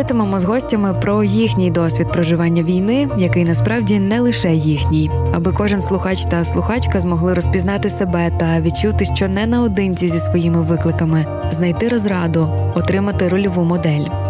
Говоритимемо з гостями про їхній досвід проживання війни, який насправді не лише їхній, аби кожен слухач та слухачка змогли розпізнати себе та відчути, що не наодинці зі своїми викликами, знайти розраду, отримати рольову модель.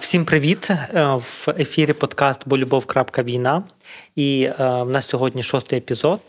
Всім привіт е, в ефірі подкаст Бо любов. Війна. І е, в нас сьогодні шостий епізод.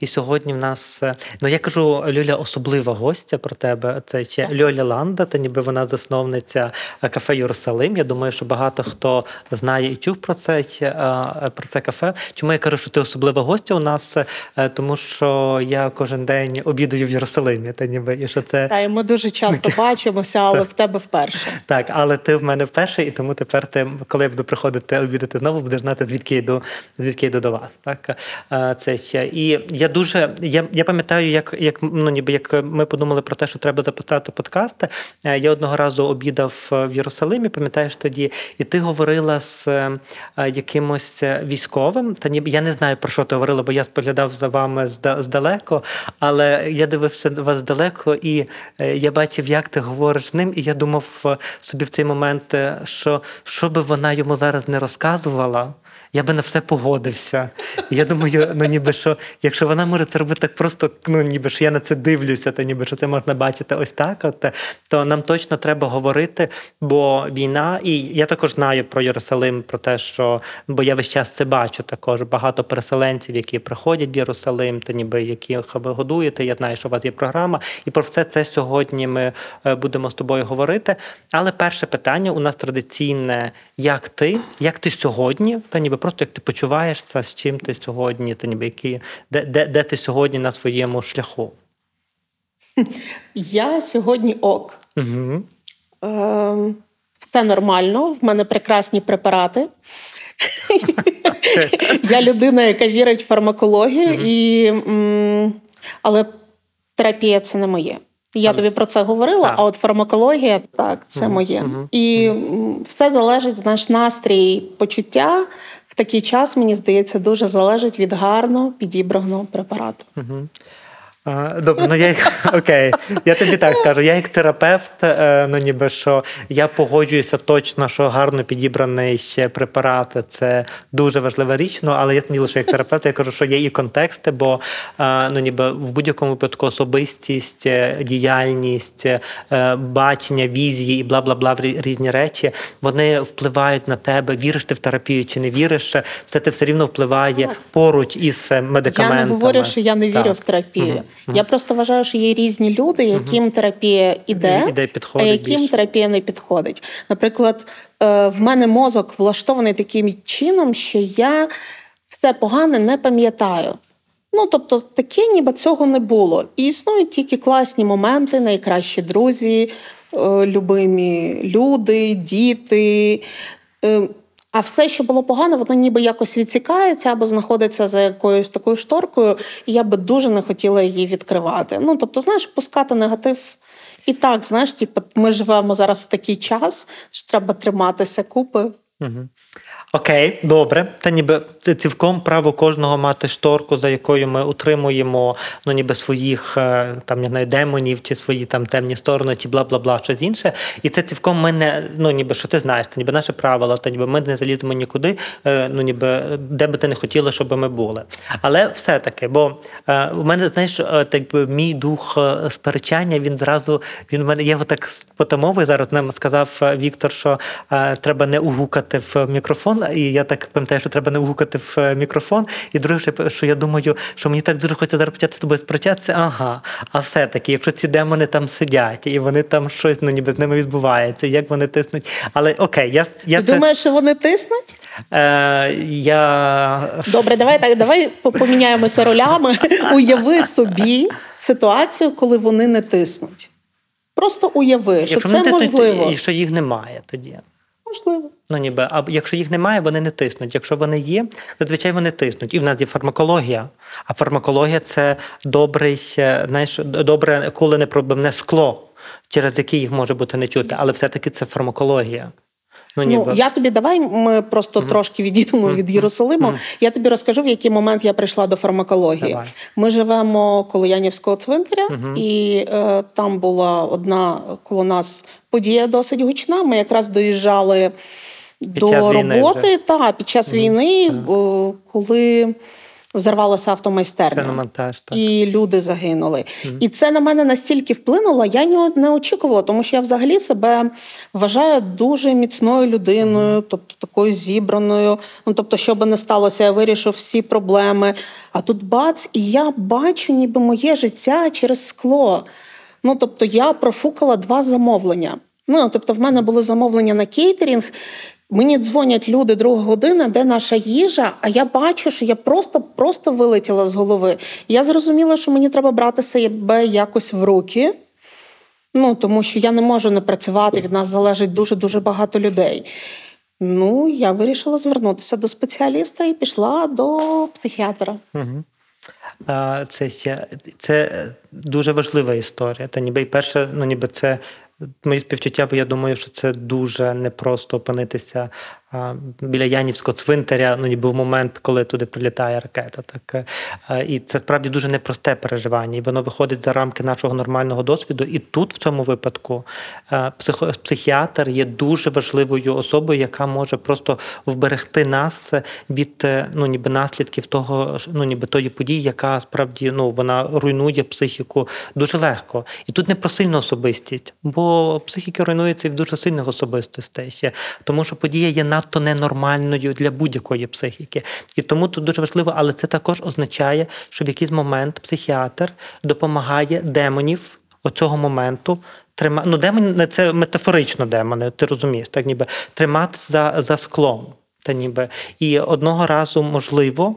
І сьогодні в нас, е, ну я кажу, Льоля особлива гостя про тебе. Це ще Льоля Ланда, та ніби вона засновниця е, кафе Єрусалим. Я думаю, що багато хто знає і чув про це е, про це кафе. Чому я кажу, що ти особлива гостя у нас? Е, тому що я кожен день обідаю в Єрусалимі. Та ніби і що це Та, і ми дуже часто бачимося, але в тебе вперше. Так, але ти в мене вперше, і тому тепер ти, коли я буду приходити обідати знову, будеш знати, звідки йду, звідки йду до вас. Так е, це ще. І я дуже я я пам'ятаю, як як ну ніби як ми подумали про те, що треба запитати подкасти. Е, я одного разу обідав в Єрусалимі, пам'ятаєш тоді, і ти говорила з е, якимось військовим. Та ніби я не знаю про що ти говорила, бо я споглядав за вами здалеко, але я дивився вас здалеко, і я бачив, як ти говориш з ним, і я думав собі в цей момент, що що би вона йому зараз не розказувала я би на все погодився. І Я думаю, ну ніби що, якщо вона може це робити так просто, ну ніби що я на це дивлюся, то ніби що це можна бачити ось так, от, то нам точно треба говорити, бо війна, і я також знаю про Єрусалим, про те, що бо я весь час це бачу також. Багато переселенців, які приходять в Єрусалим, та ніби яких ви годуєте. Я знаю, що у вас є програма, і про все це сьогодні ми е, будемо з тобою говорити. Але перше питання у нас традиційне: як ти, як ти сьогодні, та ніби просто як ти почуваєшся, з чим ти сьогодні, ти ніби які, де, де, де ти сьогодні на своєму шляху? Я сьогодні ок. Угу. Е, все нормально, в мене прекрасні препарати. Я людина, яка вірить в фармакологію, і, але терапія це не моє. Я тобі про це говорила, так. а от фармакологія так, це моє. І все залежить наш настрій, почуття в такий час, мені здається, дуже залежить від гарно підібраного препарату. Угу. Добре, ну я як окей, я тобі так скажу. Я як терапевт, е, ну ніби що я погоджуюся точно, що гарно підібраний ще препарат це дуже важлива річ. Ну але я не лише як терапевт, я кажу, що є і контексти, бо е, ну ніби в будь-якому випадку особистість, е, діяльність, бачення, візії і бла бла бла різні речі. Вони впливають на тебе. Віриш ти в терапію чи не віриш? Все це все рівно впливає поруч із медикаментами. Я не говорю, що я не вірю так. в терапію. Mm-hmm. Я просто вважаю, що є різні люди, яким mm-hmm. терапія іде, іде а яким більше. терапія не підходить. Наприклад, е, в мене мозок влаштований таким чином, що я все погане не пам'ятаю. Ну, тобто, таке, ніби цього не було. І існують тільки класні моменти, найкращі друзі, е, любимі люди, діти. А все, що було погано, воно ніби якось відсікається або знаходиться за якоюсь такою шторкою, і я би дуже не хотіла її відкривати. Ну тобто, знаєш, пускати негатив. І так, знаєш, типу, ми живемо зараз в такий час, що треба триматися купи. Угу. Окей, добре. Та ніби це цілком право кожного мати шторку, за якою ми утримуємо ну ніби своїх е, там не знаю, демонів чи свої там темні сторони, чи бла бла бла, щось інше. І це цілком ми не ну ніби що ти знаєш, та ніби наше правило, та ніби ми не заліземо нікуди, е, ну ніби де би ти не хотіла, щоб ми були. Але все-таки, бо е, у мене знаєш, так би мій дух сперечання, він зразу він в мене є отак потамовий зараз. Нам сказав Віктор, що треба не угукати в мікрофон мікрофон, і я так пам'ятаю, що треба не гукати в е, мікрофон. І друге, що я думаю, що мені так дуже хочеться зараз почати з тобою сперечатися. Ага, а все-таки, якщо ці демони там сидять, і вони там щось ну, ніби з ними відбувається, як вони тиснуть. Але окей, я я Ти це... думаєш, що вони тиснуть? Е, я... Добре, давай так, давай поміняємося ролями. Уяви собі ситуацію, коли вони не тиснуть. Просто уяви, що якщо це тиснуть, можливо. І що їх немає тоді. Можливо. Ну, ніби, а якщо їх немає, вони не тиснуть. Якщо вони є, зазвичай вони тиснуть. І в нас є фармакологія. А фармакологія це добрий, знаєш, добре кулене пробивне скло, через яке їх може бути не чути. Але все-таки це фармакологія. Ну, ну я тобі давай ми просто mm-hmm. трошки відійдемо mm-hmm. від Єрусалиму. Mm-hmm. Я тобі розкажу, в який момент я прийшла до фармакології. Давай. Ми живемо коло Янівського цвинтаря, і е, там була одна коло нас подія досить гучна. Ми якраз доїжджали під до роботи та під час війни, бо, коли взорвалася автомайстерня, і люди загинули. Mm-hmm. І це на мене настільки вплинуло, я не очікувала, тому що я взагалі себе вважаю дуже міцною людиною, mm-hmm. тобто такою зібраною. Ну тобто, що би не сталося, я вирішу всі проблеми. А тут бац, і я бачу, ніби моє життя через скло. Ну тобто, я профукала два замовлення. Ну, тобто, в мене були замовлення на кейтерінг, Мені дзвонять люди друга година, де наша їжа, а я бачу, що я просто просто вилетіла з голови. Я зрозуміла, що мені треба брати себе якось в руки, ну тому що я не можу не працювати, від нас залежить дуже-дуже багато людей. Ну, я вирішила звернутися до спеціаліста і пішла до психіатра. Це це дуже важлива історія. Та ніби і перше, ну ніби це мої співчуття, бо я думаю, що це дуже непросто опинитися біля Янівського цвинтаря, ну ніби в момент, коли туди прилітає ракета. Так е, І це справді дуже непросте переживання. І воно виходить за рамки нашого нормального досвіду. І тут, в цьому випадку, е, психіатр є дуже важливою особою, яка може просто вберегти нас від е, ну, ніби наслідків того, ну ніби тої події, яка справді ну вона руйнує психіку дуже легко. І тут не про сильну особистість, бо психіка руйнується і в дуже сильних особистостей, тому що подія є надто надто ненормальною для будь-якої психіки. І тому тут дуже важливо, але це також означає, що в якийсь момент психіатр допомагає демонів оцього моменту. Трима... Ну, демони це метафорично демони, ти розумієш, так ніби тримати за за склом. Та ніби. І одного разу можливо,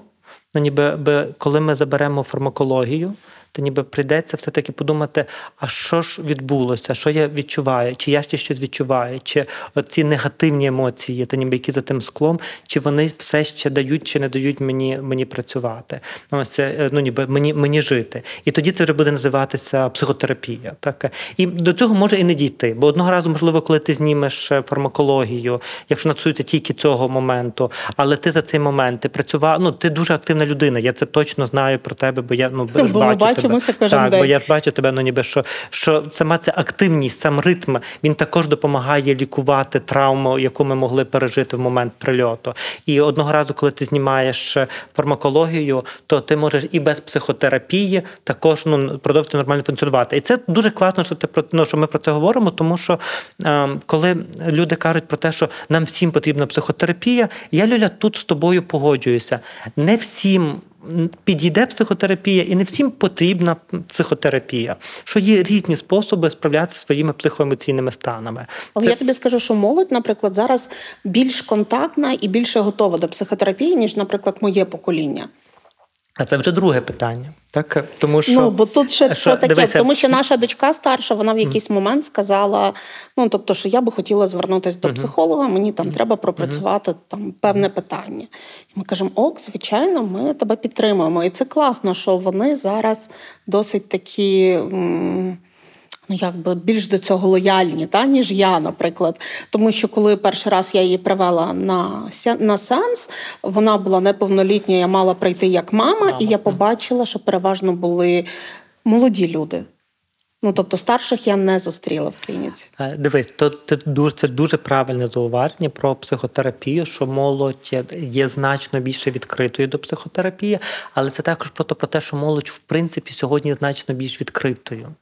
ну ніби коли ми заберемо фармакологію, то ніби прийдеться все-таки подумати, а що ж відбулося, що я відчуваю, чи я ще щось відчуваю, чи ці негативні емоції, та ніби які за тим склом, чи вони все ще дають, чи не дають мені мені працювати. Ось е, ну ніби мені мені жити. І тоді це вже буде називатися психотерапія. Так і до цього може і не дійти. Бо одного разу, можливо, коли ти знімеш е, фармакологію, якщо нацується тільки цього моменту, але ти за цей момент ти працював. Ну ти дуже активна людина. Я це точно знаю про тебе, бо я ну бачу вчимося кожен так, день. бо я ж бачу тебе, ну ніби що що сама ця активність, сам ритм, він також допомагає лікувати травму, яку ми могли пережити в момент прильоту. І одного разу, коли ти знімаєш е, фармакологію, то ти можеш і без психотерапії також ну продовжити нормально функціонувати. І це дуже класно, що ти про ну, що ми про це говоримо, тому що е, коли люди кажуть про те, що нам всім потрібна психотерапія, я Люля тут з тобою погоджуюся. Не всім підійде психотерапія, і не всім потрібна психотерапія, що є різні способи справлятися своїми психоемоційними станами. Але Це... я тобі скажу, що молодь, наприклад, зараз більш контактна і більше готова до психотерапії, ніж, наприклад, моє покоління. А це вже друге питання. Так, тому що ну бо тут ще що, таке, дивися... тому що наша дочка старша, вона в якийсь mm. момент сказала: ну тобто, що я би хотіла звернутися до психолога, мені там mm. треба пропрацювати mm. там певне питання. І ми кажемо: ок, звичайно, ми тебе підтримуємо. І це класно, що вони зараз досить такі. М- ну якби більш до цього лояльні, та ніж я, наприклад. Тому що коли перший раз я її привела на на сеанс, вона була неповнолітня, я мала прийти як мама, мама. і я побачила, що переважно були молоді люди. Ну, тобто старших я не зустріла в клініці. Е, дивись, то це дуже це дуже правильне зауваження про психотерапію, що молодь є значно більше відкритою до психотерапії, але це також про те, що молодь в принципі сьогодні значно більш відкритою.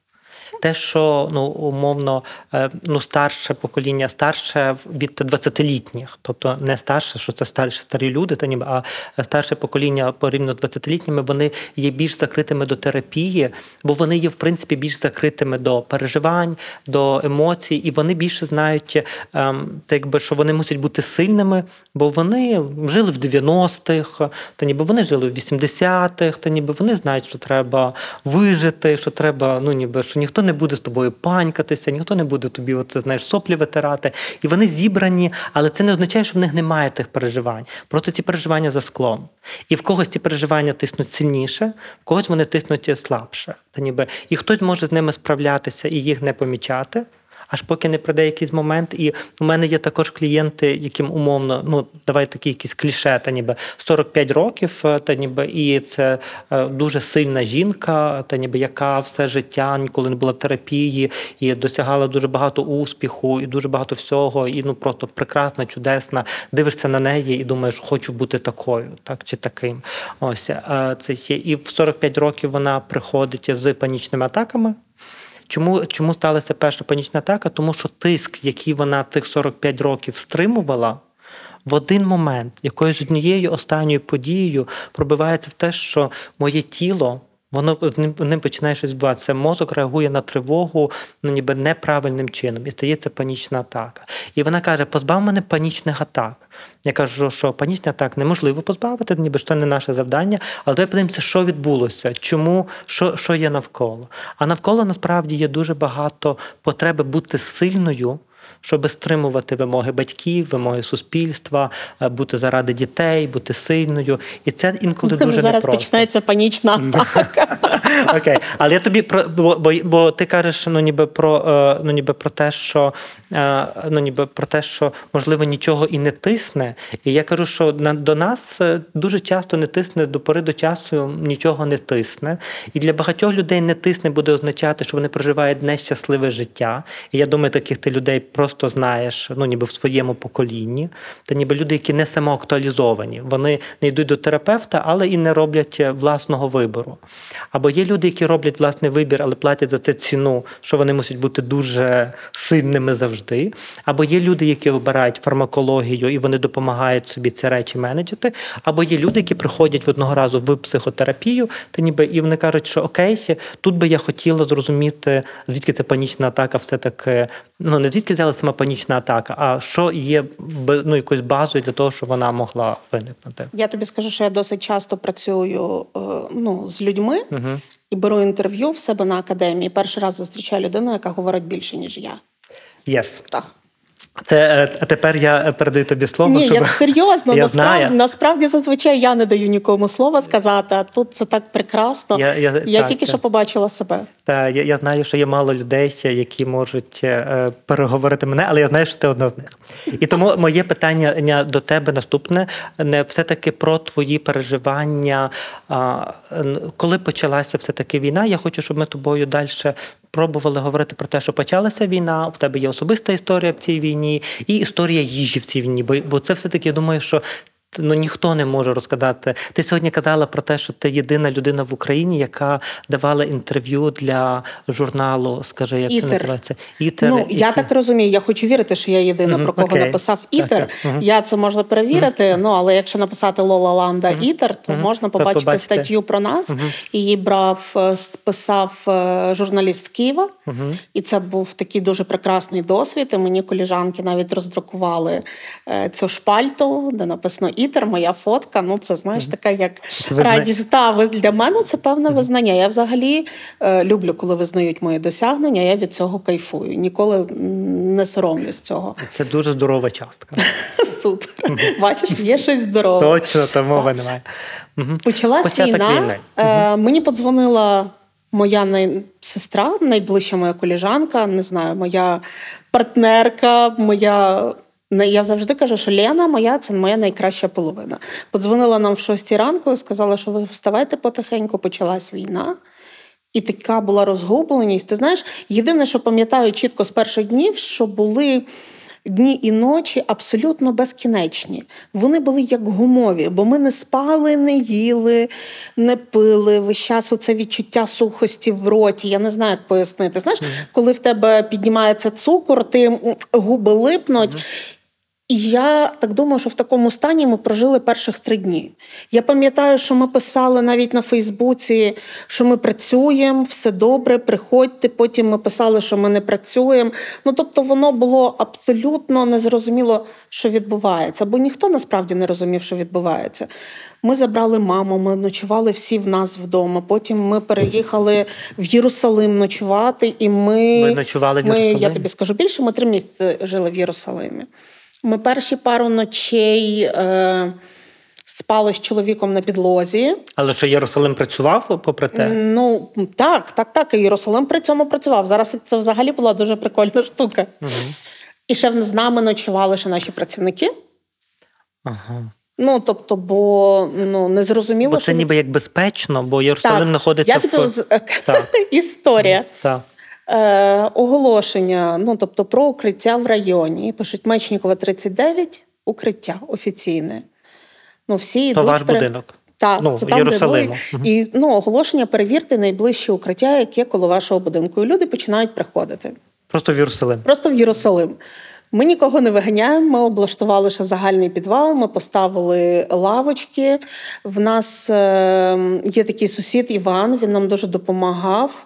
Те, що ну умовно е, ну старше покоління, старше від 20-літніх, тобто не старше, що це старші старі люди, та ніби а старше покоління порівняно з 20-літніми, вони є більш закритими до терапії, бо вони є в принципі більш закритими до переживань, до емоцій, і вони більше знають, ем, так би що вони мусять бути сильними, бо вони жили в 90-х, та ніби вони жили в 80-х, та ніби вони знають, що треба вижити, що треба, ну ніби що ніхто не буде з тобою панькатися, ніхто не буде тобі оце, знаєш, соплі витирати. І вони зібрані, але це не означає, що в них немає тих переживань. Просто ці переживання за склом. І в когось ці переживання тиснуть сильніше, в когось вони тиснуть слабше. Та ніби і хтось може з ними справлятися і їх не помічати аж поки не прийде якийсь момент. І у мене є також клієнти, яким умовно, ну давай такі якісь кліше, та ніби 45 років, е, та ніби і це е, дуже сильна жінка, та ніби яка все життя ніколи не була в терапії і досягала дуже багато успіху, і дуже багато всього, і ну просто прекрасна, чудесна. Дивишся на неї і думаєш, хочу бути такою, так чи таким. Ось е, це є. І в 45 років вона приходить з панічними атаками. Чому чому сталася перша панічна атака? Тому що тиск, який вона цих 45 років стримувала, в один момент якоюсь однією останньою подією пробивається в те, що моє тіло. Воно ним починає щось відбуватися. Мозок реагує на тривогу ну, ніби неправильним чином, і стається панічна атака. І вона каже: позбав мене панічних атак. Я кажу, що панічних атак неможливо позбавити, ніби що не наше завдання. Але давай подивимося, що відбулося, чому, що що є навколо. А навколо насправді є дуже багато потреби бути сильною щоб стримувати вимоги батьків, вимоги суспільства, е, бути заради дітей, бути сильною. І це інколи дуже зараз непросто. починається панічна атака. Окей, але я тобі про бо, бо, бо ти кажеш, ну ніби про е, ну ніби про те, що е, ну ніби про те, що можливо нічого і не тисне. І я кажу, що на до нас дуже часто не тисне до пори до часу нічого не тисне. І для багатьох людей не тисне буде означати, що вони проживають нещасливе життя. І я думаю, таких ти людей просто знаєш, ну ніби в своєму поколінні, та ніби люди, які не самоактуалізовані, вони не йдуть до терапевта, але і не роблять е, власного вибору. Або є люди, які роблять власний вибір, але платять за це ціну, що вони мусять бути дуже сильними завжди. Або є люди, які вибирають фармакологію і вони допомагають собі ці речі менеджити. Або є люди, які приходять одного разу в психотерапію, та ніби і вони кажуть, що окей, тут би я хотіла зрозуміти, звідки ця панічна атака все таки ну не звідки взяла сама панічна атака, а що є ну, якоюсь базою для того, щоб вона могла виникнути. Я тобі скажу, що я досить часто працюю е, ну, з людьми угу. і беру інтерв'ю в себе на академії. Перший раз зустрічаю людину, яка говорить більше, ніж я. Yes. Так. Це а е, тепер я передаю тобі слово. Ні, щоб... я серйозно, я насправді знаю. насправді зазвичай я не даю нікому слова сказати, а тут це так прекрасно. Я я, я так, тільки що побачила себе. Та я я знаю, що є мало людей, які можуть е, переговорити мене, але я знаю, що ти одна з них. І тому моє питання до тебе наступне: не все-таки про твої переживання. А, Коли почалася все-таки війна, я хочу, щоб ми тобою далі пробували говорити про те, що почалася війна, в тебе є особиста історія в цій війні, і історія їжі в цій війні. Бо бо це все таки я думаю, що ну ніхто не може розказати. Ти сьогодні казала про те, що ти єдина людина в Україні, яка давала інтерв'ю для журналу. Скажи, як Ітер. це називається? Ітер. Ну я так розумію. Я хочу вірити, що я єдина mm-hmm. про кого okay. написав ітер. Mm-hmm. Я це можна перевірити. Mm-hmm. Ну але якщо написати Лола Ланда ітер, то можна побачити Побачите. статтю про нас. Її брав, е, писав е, журналіст Києва, і це був такий дуже прекрасний досвід. І Мені коліжанки навіть роздрукували е, цю шпальту, де написано Ітер, моя фотка. Ну, це знаєш, така як Визна... радість. Та для мене це певне визнання. Я взагалі е, люблю, коли визнають мої досягнення. Я від цього кайфую. Ніколи не соромлюсь цього. Це дуже здорова частка. Супер. Бачиш, є щось здорове. Точно, та мови немає. Почалась війна. Е, Мені подзвонила. Моя най... сестра, найближча моя коліжанка, не знаю, моя партнерка, моя я завжди кажу, що Лена моя це моя найкраща половина. Подзвонила нам в шостій ранку сказала, що ви вставайте потихеньку, почалась війна. І така була розгубленість. Ти знаєш, єдине, що пам'ятаю чітко з перших днів, що були дні і ночі абсолютно безкінечні. Вони були як гумові, бо ми не спали, не їли, не пили. Весь час це відчуття сухості в роті. Я не знаю, як пояснити. Знаєш, коли в тебе піднімається цукор, ти губи липнуть. І я так думаю, що в такому стані ми прожили перших три дні. Я пам'ятаю, що ми писали навіть на Фейсбуці, що ми працюємо, все добре, приходьте. Потім ми писали, що ми не працюємо. Ну тобто, воно було абсолютно незрозуміло, що відбувається, бо ніхто насправді не розумів, що відбувається. Ми забрали маму, ми ночували всі в нас вдома. Потім ми переїхали в Єрусалим ночувати, і ми Ви ночували в Єрусалимі? Ми, Я тобі скажу більше. Ми три місяці жили в Єрусалимі. Ми перші пару ночей е, спали з чоловіком на підлозі. Але що Єрусалим працював попри те? Ну так, так, так. І Єрусалим при цьому працював. Зараз це взагалі була дуже прикольна штука. Угу. І ще з нами ночували ще наші працівники. Ага. Ну, тобто, бо ну не зрозуміло. Бо це що... ніби як безпечно, бо Єрусалим знаходиться Я в... тобі... Так. Історія. Так. Е, Оголошення, ну тобто про укриття в районі. Пишуть Мечнікова, 39, укриття офіційне. Ну, всі йдуть... То ваш будинок. Так, ну, це там Єрусалиму. Угу. І ну, оголошення перевірте найближче укриття, яке коло вашого будинку. І люди починають приходити. Просто в Єрусалим. Просто в Єрусалим. Ми нікого не виганяємо. Ми облаштували ще загальний підвал. Ми поставили лавочки. В нас е, є такий сусід Іван. Він нам дуже допомагав.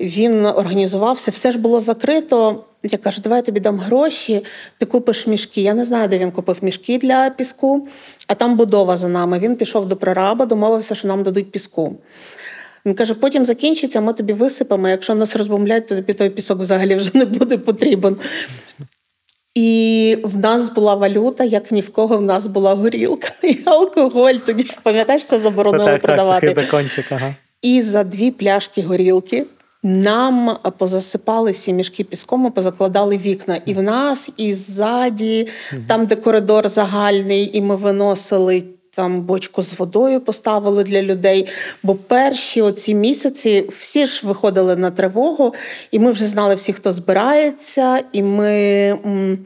Він організувався, все ж було закрито. Я кажу, давай я тобі дам гроші, ти купиш мішки. Я не знаю, де він купив мішки для піску, а там будова за нами. Він пішов до прораба, домовився, що нам дадуть піску. Він каже: потім закінчиться, ми тобі висипемо. Якщо нас розбомблять, то тобі той пісок взагалі вже не буде потрібен. І в нас була валюта, як ні в кого в нас була горілка і алкоголь. Тоді пам'ятаєш, це заборонили продавати. Так, закончик, ага. І за дві пляшки горілки. Нам позасипали всі мішки піском, позакладали вікна. І в нас, і ззаді, там, де коридор загальний, і ми виносили там бочку з водою, поставили для людей. Бо перші оці місяці всі ж виходили на тривогу, і ми вже знали всі, хто збирається, і ми. М-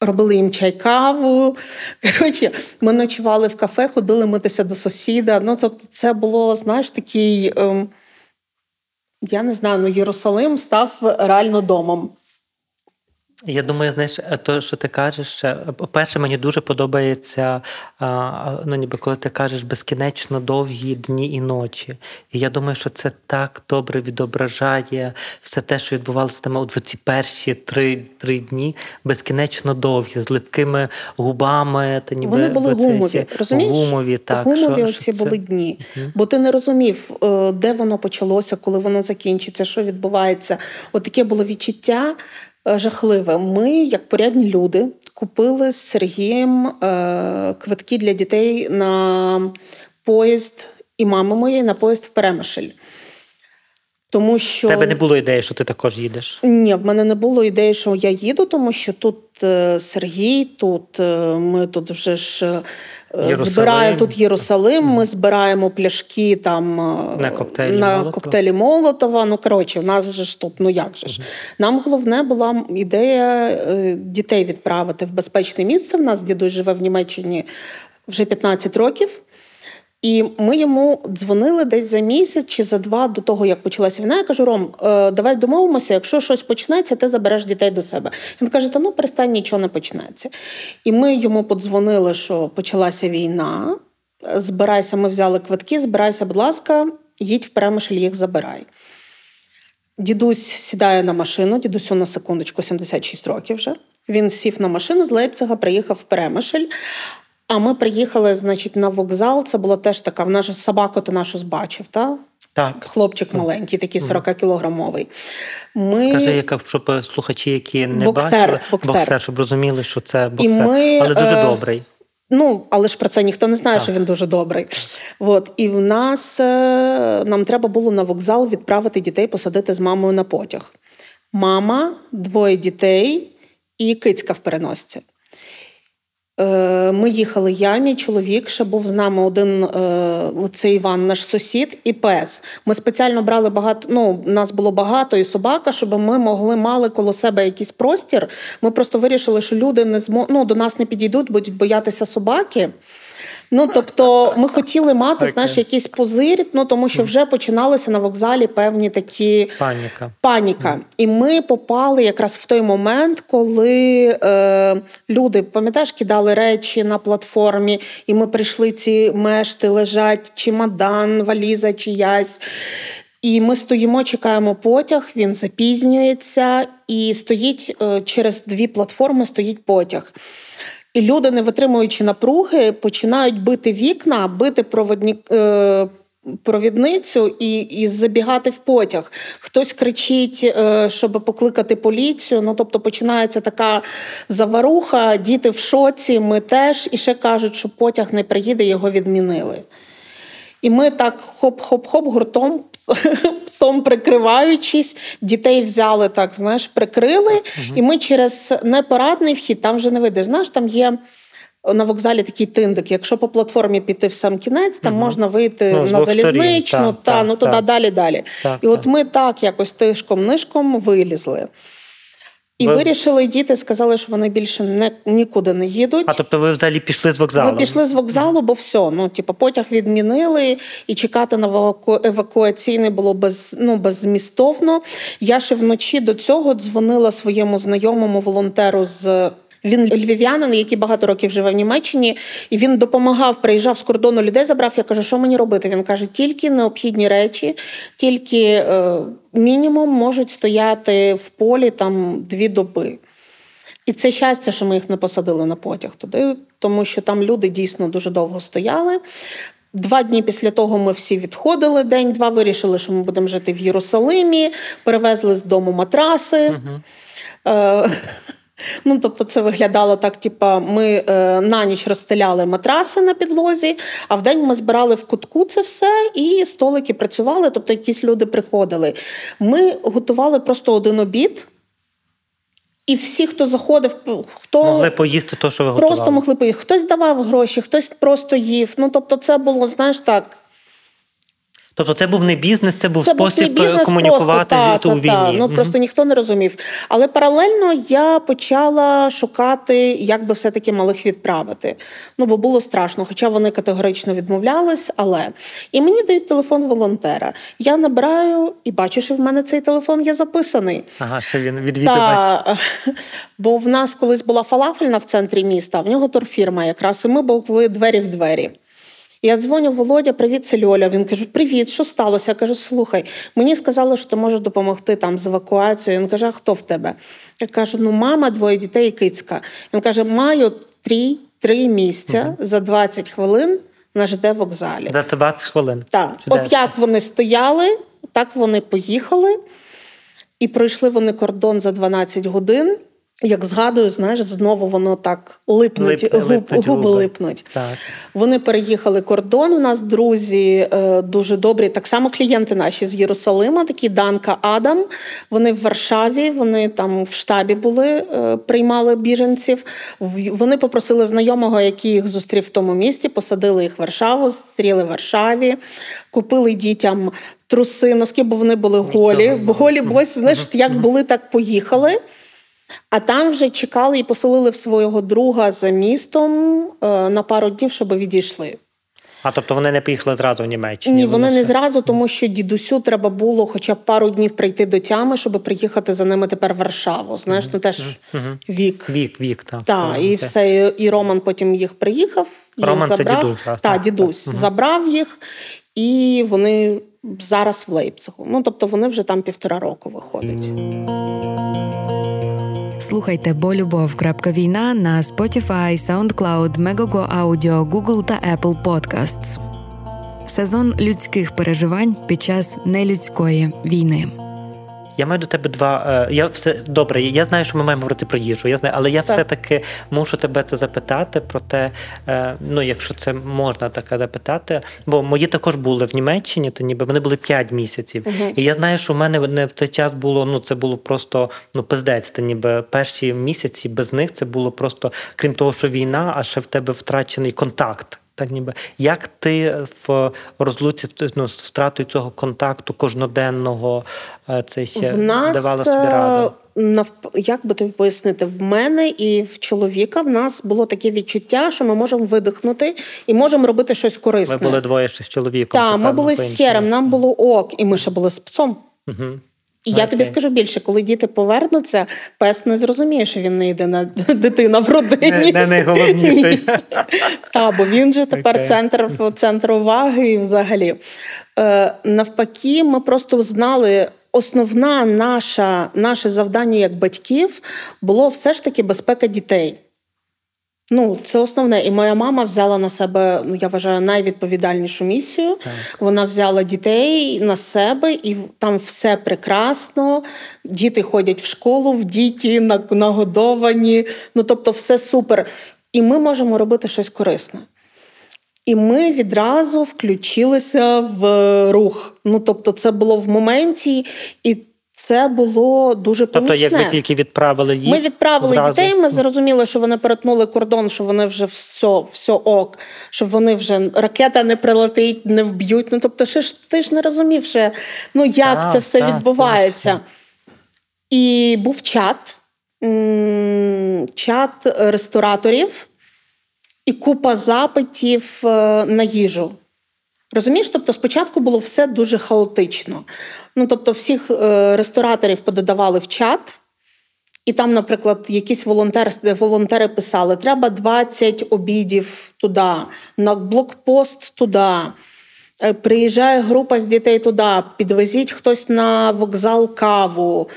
Робили їм чай каву. Коротше, ми ночували в кафе, ходили митися до сусіда. Ну, тобто, це було, знаєш, такий. Ем, я не знаю, ну Єрусалим став реально домом. Я думаю, знаєш, то, що ти кажеш, по-перше, мені дуже подобається, ну ніби коли ти кажеш безкінечно довгі дні і ночі. І я думаю, що це так добре відображає все те, що відбувалося там у ці перші три три дні, безкінечно довгі, з липкими губами. Та ніби Вони були гумові. розумієш? Гумові, так. Гумові що, оці що були дні. Угу. Бо ти не розумів, е, де воно почалося, коли воно закінчиться, що відбувається. От було відчуття. Е, жахливе. Ми, як порядні люди, купили з Сергієм е, квитки для дітей на поїзд і мами моєї на поїзд в Перемишель. Тому що... Тебе не було ідеї, що ти також їдеш? Ні, в мене не було ідеї, що я їду, тому що тут Сергій, тут ми тут вже ж Єрусалим. збираю тут Єрусалим. Ми збираємо пляшки там на коктейлі на Молотова. коктейлі Молотова. Ну коротше, у нас же ж тут, ну як же ж нам головне була ідея е, дітей відправити в безпечне місце. В нас дідусь живе в Німеччині вже 15 років. І ми йому дзвонили десь за місяць чи за два до того, як почалася війна. Я кажу: Ром, е, давай домовимося, якщо щось почнеться, ти забереш дітей до себе. Він каже: Та ну перестань, нічого не почнеться. І ми йому подзвонили, що почалася війна. Збирайся, ми взяли квитки, збирайся, будь ласка, їдь в Перемишль, їх забирай. Дідусь сідає на машину, дідусю на секундочку, 76 років вже. Він сів на машину з Лейпцига, приїхав в Перемишль. А ми приїхали, значить, на вокзал. Це була теж така, в нас собаку ти нашу збачив, та? Так. Хлопчик так. маленький, такий 40-кілограмовий. Ми... Скажи, яка, щоб слухачі, які не боксер, бачили, боксер. боксер, щоб розуміли, що це боксер, І ми, але дуже е... добрий. Ну, але ж про це ніхто не знає, так. що він дуже добрий. От. І в нас е... нам треба було на вокзал відправити дітей, посадити з мамою на потяг. Мама, двоє дітей і кицька в переносці. Е, ми їхали я, мій чоловік, ще був з нами один це Іван, наш сусід, і пес. Ми спеціально брали багато. Ну, нас було багато і собака, щоб ми могли мали коло себе якийсь простір. Ми просто вирішили, що люди не змо... ну, до нас не підійдуть, будуть боятися собаки. Ну тобто, ми хотіли мати okay. знаєш, якийсь позир, ну тому що вже починалися на вокзалі певні такі паніка. паніка. Mm. І ми попали якраз в той момент, коли е, люди, пам'ятаєш, кидали речі на платформі, і ми прийшли ці мешти, лежать, чемодан, валіза чиясь. І ми стоїмо, чекаємо потяг, він запізнюється, і стоїть е, через дві платформи стоїть потяг. І люди, не витримуючи напруги, починають бити вікна, бити проводні. Е, провідницю і і забігати в потяг. Хтось кричить, е, щоб покликати поліцію. Ну тобто починається така заваруха, діти в шоці, ми теж і ще кажуть, що потяг не приїде, його відмінили. І ми так хоп-хоп-хоп гуртом псом прикриваючись, дітей взяли так, знаєш, прикрили, угу. і ми через непорадний вхід, там вже не вийдеш. Знаєш, там є. На вокзалі такий тиндик. Якщо по платформі піти в сам кінець, там угу. можна вийти ну, на залізничну, та, та, ну туди далі далі. Так, і от ми так якось тишком-нишком вилізли. І ви... вирішили діти, сказали, що вони більше не нікуди не їдуть. А тобто ви взагалі пішли з вокзалу? Ми пішли з вокзалу, бо все. Ну, типу, потяг відмінили, і чекати на евакуаційний було без, ну, беззмістовно. Я ще вночі до цього дзвонила своєму знайомому волонтеру з він львів'янин, який багато років живе в Німеччині, і він допомагав, приїжджав з кордону людей. Забрав. Я кажу, що мені робити? Він каже: тільки необхідні речі, тільки е, мінімум можуть стояти в полі там дві доби. І це щастя, що ми їх не посадили на потяг туди, тому що там люди дійсно дуже довго стояли. Два дні після того ми всі відходили. День-два вирішили, що ми будемо жити в Єрусалимі, перевезли з дому матраси. Угу. Ну, тобто, це виглядало так: типа, ми е, на ніч розстеляли матраси на підлозі, а в день ми збирали в кутку це все, і столики працювали, тобто якісь люди приходили. Ми готували просто один обід. І всі, хто заходив, хто могли поїсти, то що ви готували. просто могли поїсти. Хтось давав гроші, хтось просто їв. Ну тобто, це було, знаєш, так. Тобто це був не бізнес, це був це спосіб був бізнес комунікувати просто, та, та, війні. Та, Ну mm просто ніхто не розумів. Але паралельно я почала шукати, як би все-таки малих відправити. Ну бо було страшно, хоча вони категорично відмовлялись. Але і мені дають телефон волонтера. Я набираю і бачу, що в мене цей телефон є записаний. Ага, що він відвідувач. Бо в нас колись була фалафельна в центрі міста, в нього турфірма якраз, і ми були двері в двері. Я дзвоню Володя, привіт, це Льоля. Він каже: Привіт, що сталося? Я кажу, слухай, мені сказали, що ти можеш допомогти там з евакуацією. Він каже, а хто в тебе? Я кажу, ну мама, двоє дітей і кицька. Він каже, маю три, три місця за 20 хвилин на ЖД вокзалі. За 20 хвилин. Так, Чудесно. от як вони стояли, так вони поїхали, і пройшли вони кордон за 12 годин. Як згадую, знаєш, знову воно так липнуть, Лип, губ, липнуть губи липнуть. Так. Вони переїхали кордон. У нас друзі е, дуже добрі. Так само клієнти наші з Єрусалима, такі Данка Адам. Вони в Варшаві, вони там в штабі були, е, приймали біженців. Вони попросили знайомого, який їх зустрів в тому місті, посадили їх в Варшаву, зустріли в Варшаві, купили дітям труси, носки, бо вони були голі. Бо голі босі, знаєш, як були, так поїхали. А там вже чекали і поселили в свого друга за містом е, на пару днів, щоб відійшли. А тобто вони не поїхали зразу в Німеччині? Ні, вони не зразу, тому що дідусю треба було хоча б пару днів прийти до тями, щоб приїхати за ними тепер в Варшаву. Знаєш, ну теж вік. Вік, вік, так. Так, і все. І Роман потім їх приїхав. Роман їх забрав. це дідусь. Так, та, дідусь угу. забрав їх, і вони зараз в Лейпцигу. Ну тобто вони вже там півтора року виходять. Слухайте бо любов. Війна на Spotify, SoundCloud, Megogo Audio, Google та Apple Podcasts. Сезон людських переживань під час нелюдської війни. Я маю до тебе два. Е, я все добре. Я знаю, що ми маємо говорити про їжу. Я знаю, але я так. все-таки мушу тебе це запитати про те, е, ну якщо це можна таке запитати. Бо мої також були в Німеччині, то ніби вони були 5 місяців. Угу. І я знаю, що в мене не в той час було. Ну це було просто ну пиздець. Це ніби перші місяці без них це було просто крім того, що війна, а ще в тебе втрачений контакт. Так ніби як ти в розлуці ну, з втратою цього контакту кожноденного е, це ще нас, давала собі раду? Е, як би тобі пояснити, в мене і в чоловіка в нас було таке відчуття, що ми можемо видихнути і можемо робити щось корисне. Ми були двоє ще з чоловіком. Так, ми були з сірим, нам було ок, і ми ще були з псом. Угу. І okay. я тобі скажу більше, коли діти повернуться, пес не зрозуміє, що він не йде на дитина в родині. Не, найголовніший. Так, бо він же тепер okay. центр центр уваги і взагалі. Е, Навпаки, ми просто знали. Основна наша, наше завдання як батьків було все ж таки безпека дітей. Ну, це основне. І моя мама взяла на себе, ну я вважаю, найвідповідальнішу місію. Так. Вона взяла дітей на себе, і там все прекрасно. Діти ходять в школу, в діті, нагодовані. Ну тобто, все супер. І ми можемо робити щось корисне. І ми відразу включилися в рух. Ну тобто, це було в моменті, і це було дуже помічне. Тобто, як ви тільки відправили їх? Ми відправили одразу? дітей. Ми зрозуміли, що вони перетнули кордон, що вони вже все все ок, що вони вже ракета не прилетить, не вб'ють. Ну тобто, ще ж ти ж не розумів, ще, ну як так, це все так, відбувається. Так. І був чат, чат рестораторів і купа запитів е, на їжу. Розумієш, тобто спочатку було все дуже хаотично. Ну тобто, всіх е, рестораторів пододавали в чат, і там, наприклад, якісь волонтери волонтери писали: треба 20 обідів туди, на блокпост туди. Е, приїжджає група з дітей туди, підвезіть хтось на вокзал каву.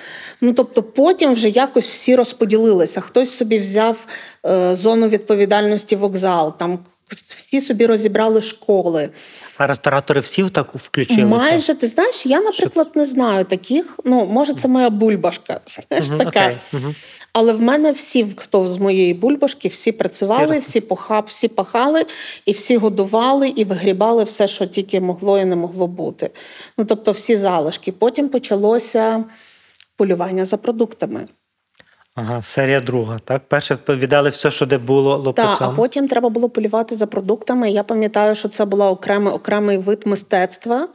Ну тобто, потім вже якось всі розподілилися. Хтось собі взяв е, зону відповідальності вокзал, там всі собі розібрали школи. А ресторатори всі так включилися? Майже ти знаєш, я, наприклад, не знаю таких. Ну, може, це моя бульбашка. знаєш, uh така. Okay. Але в мене всі, хто з моєї бульбашки, всі працювали, всі похаб, всі пахали, і всі годували, і вигрібали все, що тільки могло і не могло бути. Ну тобто, всі залишки. Потім почалося полювання за продуктами. Ага, серія друга. Так, перше віддали все, що де було лопатом. Так, а потім треба було полювати за продуктами. Я пам'ятаю, що це була окремий окремий вид мистецтва,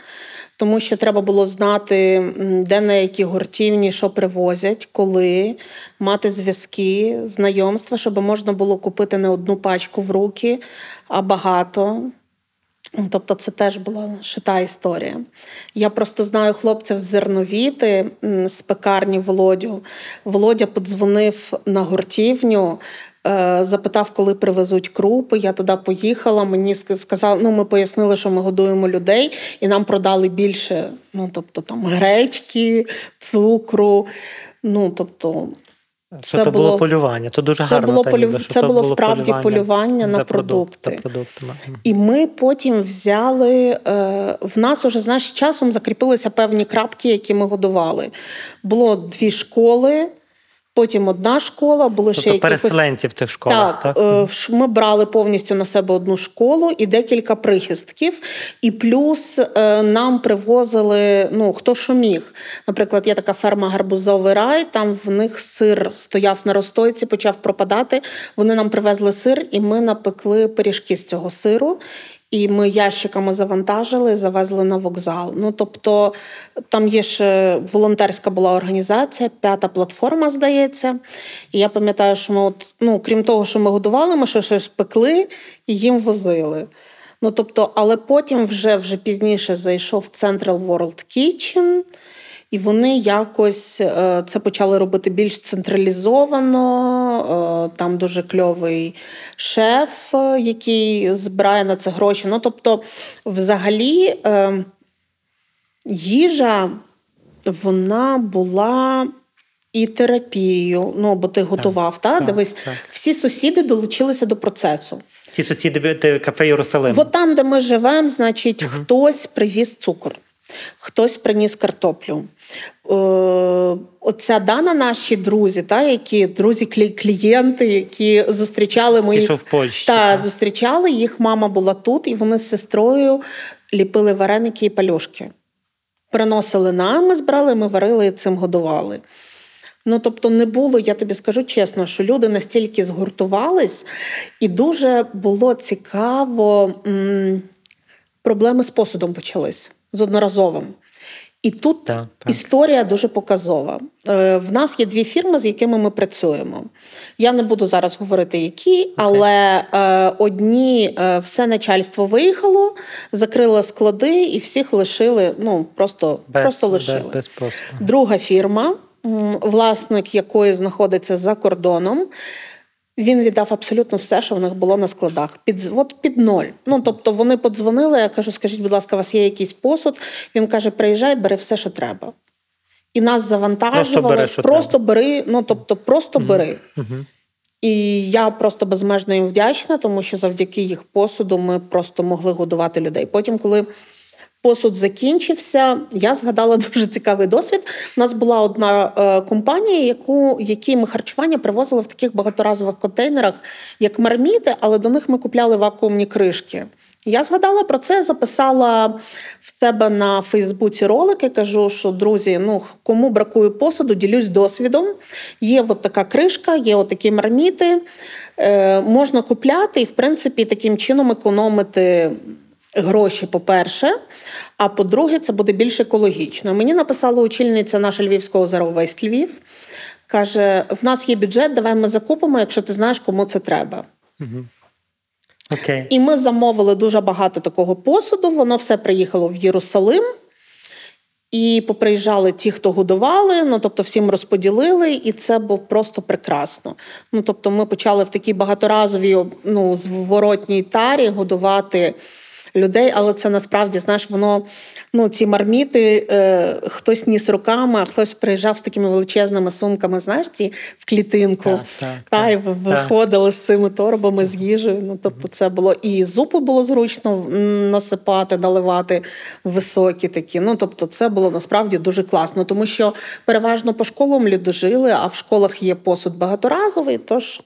тому що треба було знати, де на які гуртівні що привозять, коли мати зв'язки, знайомства, щоб можна було купити не одну пачку в руки, а багато. Тобто це теж була шита історія. Я просто знаю хлопців з зерновіти з пекарні Володю. Володя подзвонив на гуртівню, е, запитав, коли привезуть крупи. Я туди поїхала. Мені сказали, ну ми пояснили, що ми годуємо людей, і нам продали більше. Ну тобто там гречки, цукру. Ну тобто це, це було полювання. То дуже це гарно. Було полю... Це було, справді полювання, полювання на продукти. продукти. І ми потім взяли. Е, в нас уже знаєш, часом закріпилися певні крапки, які ми годували. Було дві школи. Потім одна школа, були тобто ще якихось... переселенці в тих школах. Так, так, е, ми брали повністю на себе одну школу і декілька прихистків. І плюс е, нам привозили ну хто що міг. Наприклад, є така ферма Гарбузовий рай. Там в них сир стояв на розстойці, почав пропадати. Вони нам привезли сир, і ми напекли пиріжки з цього сиру і ми ящиками завантажили, завезли на вокзал. Ну тобто там є ще волонтерська була організація, п'ята платформа, здається. І я пам'ятаю, що ми, от, ну крім того, що ми годували, ми ще щось пекли і їм возили. Ну тобто, але потім вже вже пізніше зайшов Central World Kitchen, і вони якось е, це почали робити більш централізовано. Е, там дуже кльовий шеф, е, який збирає на це гроші. Ну, тобто, взагалі, їжа вона була. І терапією, ну бо ти готував, так, та? дивись, так. всі сусіди долучилися до процесу. Ті сусіди кафе Єрусалим. От там, де ми живемо, значить, угу. хтось привіз цукор. Хтось приніс картоплю. Е, оця дана наші друзі, та, які друзі клієнти, які зустрічали моїх в Польщі, та, зустрічали, їх мама була тут, і вони з сестрою ліпили вареники і пальошки. Приносили нам, ми збирали, ми варили і цим годували. Ну, тобто, не було, я тобі скажу чесно, що люди настільки згуртувались, і дуже було цікаво, м- проблеми з посудом почались з одноразовим. І тут так, так. історія дуже показова. Е, в нас є дві фірми, з якими ми працюємо. Я не буду зараз говорити, які, але okay. одні е, все начальство виїхало, закрили склади і всіх лишили. Ну просто без, просто лишили. Без, без Друга фірма, власник якої знаходиться за кордоном. Він віддав абсолютно все, що в них було на складах. Під от під ноль. Ну тобто вони подзвонили. Я кажу, скажіть, будь ласка, у вас є якийсь посуд? Він каже: приїжджай, бери все, що треба. І нас завантажували. Просто, бери, просто бери, ну тобто, просто угу. бери. І я просто безмежно їм вдячна, тому що завдяки їх посуду ми просто могли годувати людей. Потім, коли посуд закінчився. Я згадала дуже цікавий досвід. У нас була одна е, компанія, яку які ми харчування привозили в таких багаторазових контейнерах, як марміти, але до них ми купляли вакуумні кришки. Я згадала про це, записала в себе на Фейсбуці ролики. Кажу, що друзі, ну кому бракує посуду, ділюсь досвідом. Є от така кришка, є от такі марміти. Е, Можна купляти і, в принципі, таким чином економити гроші, по-перше. А по-друге, це буде більш екологічно. Мені написала очільниця наша Львівського Вест Львів. Каже: в нас є бюджет, давай ми закупимо, якщо ти знаєш, кому це треба. Угу. Okay. І ми замовили дуже багато такого посуду. Воно все приїхало в Єрусалим. І поприїжджали ті, хто годували, ну тобто всім розподілили, і це було просто прекрасно. Ну тобто, ми почали в такій багаторазовій ну, зворотній тарі годувати людей, але це насправді знаєш, воно ну ці марміти е, хтось ніс руками, а хтось приїжджав з такими величезними сумками, знаєш, ці в клітинку, так, так, та й виходили з цими торбами з їжею. Ну тобто, це було і зупи було зручно насипати, наливати високі такі. Ну тобто, це було насправді дуже класно, тому що переважно по школам люди жили, а в школах є посуд багаторазовий. Тож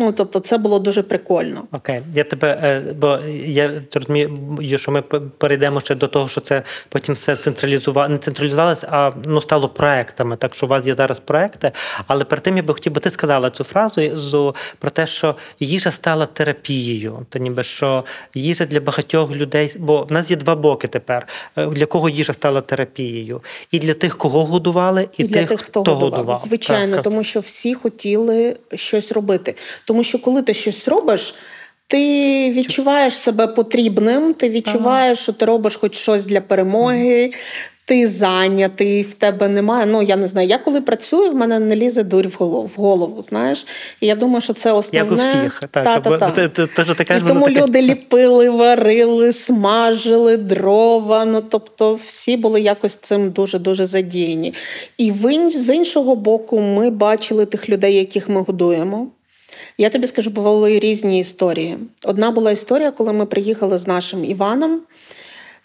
Ну, тобто, це було дуже прикольно. Окей, я тебе, е, бо я розумію, що ми перейдемо ще до того, що це потім все централізувало, не централізувалося, а ну стало проектами. Так що у вас є зараз проекти. Але перед тим я би хотів, бо ти сказала цю фразу про те, що їжа стала терапією. Та ніби що їжа для багатьох людей, бо в нас є два боки тепер. Е, для кого їжа стала терапією, і для тих, кого годували, і, і для тих, хто, хто годував. годував. Звичайно, так. тому що всі хотіли щось робити. Тому що коли ти щось робиш, ти відчуваєш себе потрібним, ти відчуваєш, ага. що ти робиш хоч щось для перемоги. Ти зайнятий, в тебе немає. Ну я не знаю. Я коли працюю, в мене не лізе дурь в голову, в голову знаєш. І я думаю, що це основне. Як у всіх. Так, та, І тому люди ліпили, варили, смажили дрова. Ну тобто, всі були якось цим дуже дуже задіяні. І з іншого боку, ми бачили тих людей, яких ми годуємо. Я тобі скажу, бували різні історії. Одна була історія, коли ми приїхали з нашим Іваном.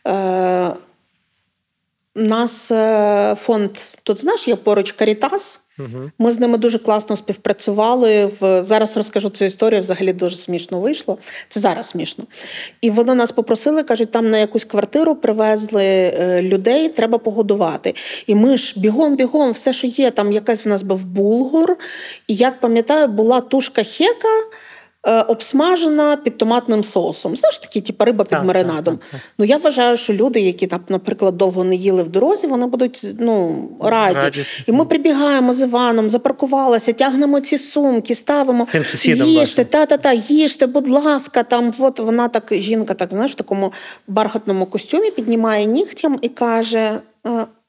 Е, нас е, фонд тут знаєш, є поруч Карітас. Угу. Ми з ними дуже класно співпрацювали. В зараз розкажу цю історію. Взагалі дуже смішно вийшло. Це зараз смішно. І вони нас попросили, кажуть, там на якусь квартиру привезли е, людей, треба погодувати. І ми ж бігом-бігом, все, що є, там якась в нас був булгур. І як пам'ятаю, була тушка хека. Е, обсмажена під томатним соусом. Знаєш, такі, типу, риба під так, маринадом. Так, так, ну я вважаю, що люди, які там, наприклад, довго не їли в дорозі, вони будуть ну, раді. раді. І ми прибігаємо з Іваном, запаркувалися, тягнемо ці сумки, ставимо їжте, та-та-та, їжте, будь ласка, там от вона так, жінка, так знаєш, в такому бархатному костюмі піднімає нігтям і каже: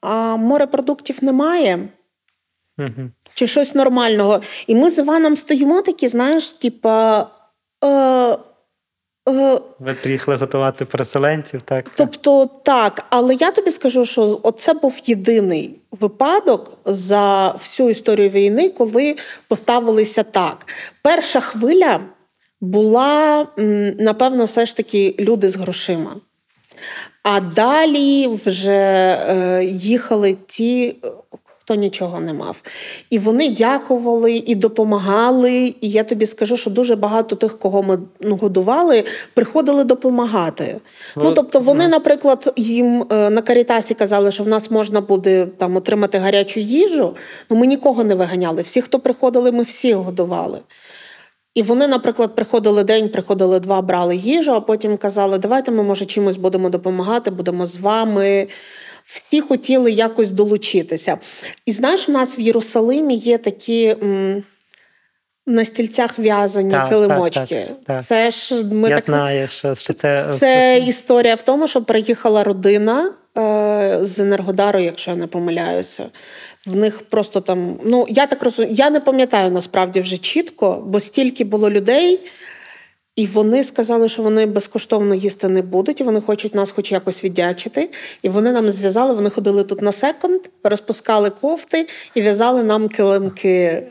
а морепродуктів немає. Угу чи щось нормального. І ми з Іваном стоїмо такі, знаєш, типа. Е, е, ви приїхали готувати переселенців, так? Тобто так, але я тобі скажу, що це був єдиний випадок за всю історію війни, коли поставилися так. Перша хвиля була, напевно, все ж таки люди з грошима. А далі вже е, їхали ті, хто нічого не мав. І вони дякували і допомагали. І я тобі скажу, що дуже багато тих, кого ми ну, годували, приходили допомагати. Ну, ну тобто, вони, наприклад, їм е, на карітасі казали, що в нас можна буде там отримати гарячу їжу. Ну ми нікого не виганяли. Всі, хто приходили, ми всіх годували. І вони, наприклад, приходили день, приходили два, брали їжу, а потім казали, давайте ми, може, чимось будемо допомагати, будемо з вами. Всі хотіли якось долучитися. І знаєш, у нас в Єрусалимі є такі. М- на стільцях в'язані так, килимочки. Так, так, це ж ми Я так знаю, що це Це історія в тому, що приїхала родина е, з Енергодару, якщо я не помиляюся. В них просто там, ну я так розумію, я не пам'ятаю насправді вже чітко, бо стільки було людей. І вони сказали, що вони безкоштовно їсти не будуть, і вони хочуть нас хоч якось віддячити. І вони нам зв'язали, вони ходили тут на секонд, розпускали кофти і в'язали нам килимки.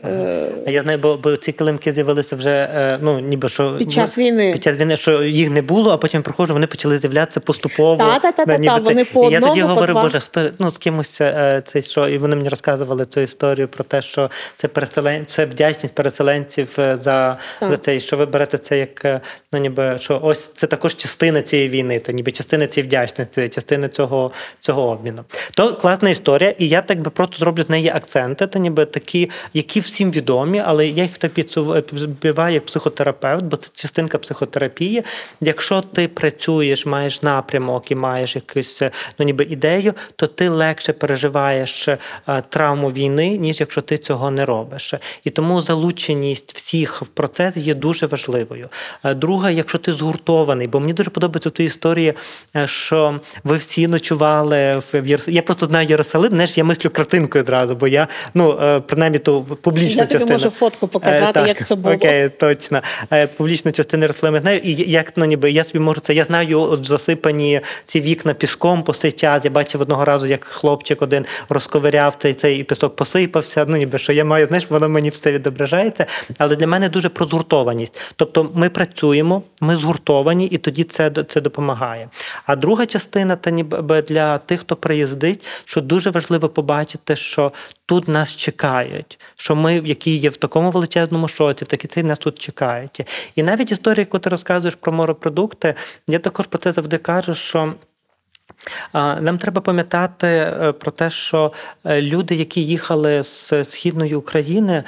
А я знаю, бо, бо ці килимки з'явилися вже е, ну, ніби що під час війни. Під час війни, що їх не було, а потім приходжу, вони почали з'являтися поступово. Так, так, так, та, вони по одному, І я тоді по говорив, два. боже, хто ну з кимось е, це що, і вони мені розказували цю історію про те, що це переселен... це вдячність переселенців е, за, за це, і що ви берете це як ну ніби що ось це також частина цієї війни, та ніби частина цієї вдячності, частина цього цього обміну. То класна історія, і я так би просто зроблю з неї акценти, та ніби такі, які всім відомі, але я їх то підбиваю як психотерапевт, бо це частинка психотерапії. Якщо ти працюєш, маєш напрямок і маєш якусь ну ніби ідею, то ти легше переживаєш травму війни, ніж якщо ти цього не робиш. І тому залученість всіх в процес є дуже важливою. Друга, якщо ти згуртований, бо мені дуже подобається в тій історії, е, що ви всі ночували в Єрусалимі. Я просто знаю Єрусалим, знаєш, я мислю картинкою одразу, бо я ну е, принаймні ту публічну частину. Я тобі можу фотку показати, е, як це було. Окей, точно. Публічну частину Єрусалиму знаю, і як ну ніби я собі можу це. Я знаю, от засипані ці вікна піском по цей час. Я бачив одного разу, як хлопчик один розковиряв цей цей пісок посипався. Ну ніби що я маю, знаєш, воно мені все відображається. Але для мене дуже про згуртованість. Тобто ми працюємо, ми згуртовані, і тоді це це допомагає. А друга частина та ніби для тих, хто приїздить, що дуже важливо побачити, що тут нас чекають, що ми, які є в такому величезному шоці, в такий цей нас тут чекають. І навіть історія, яку ти розказуєш про морепродукти, я також про це завжди кажу, що. Нам треба пам'ятати е, про те, що е, люди, які їхали з східної України,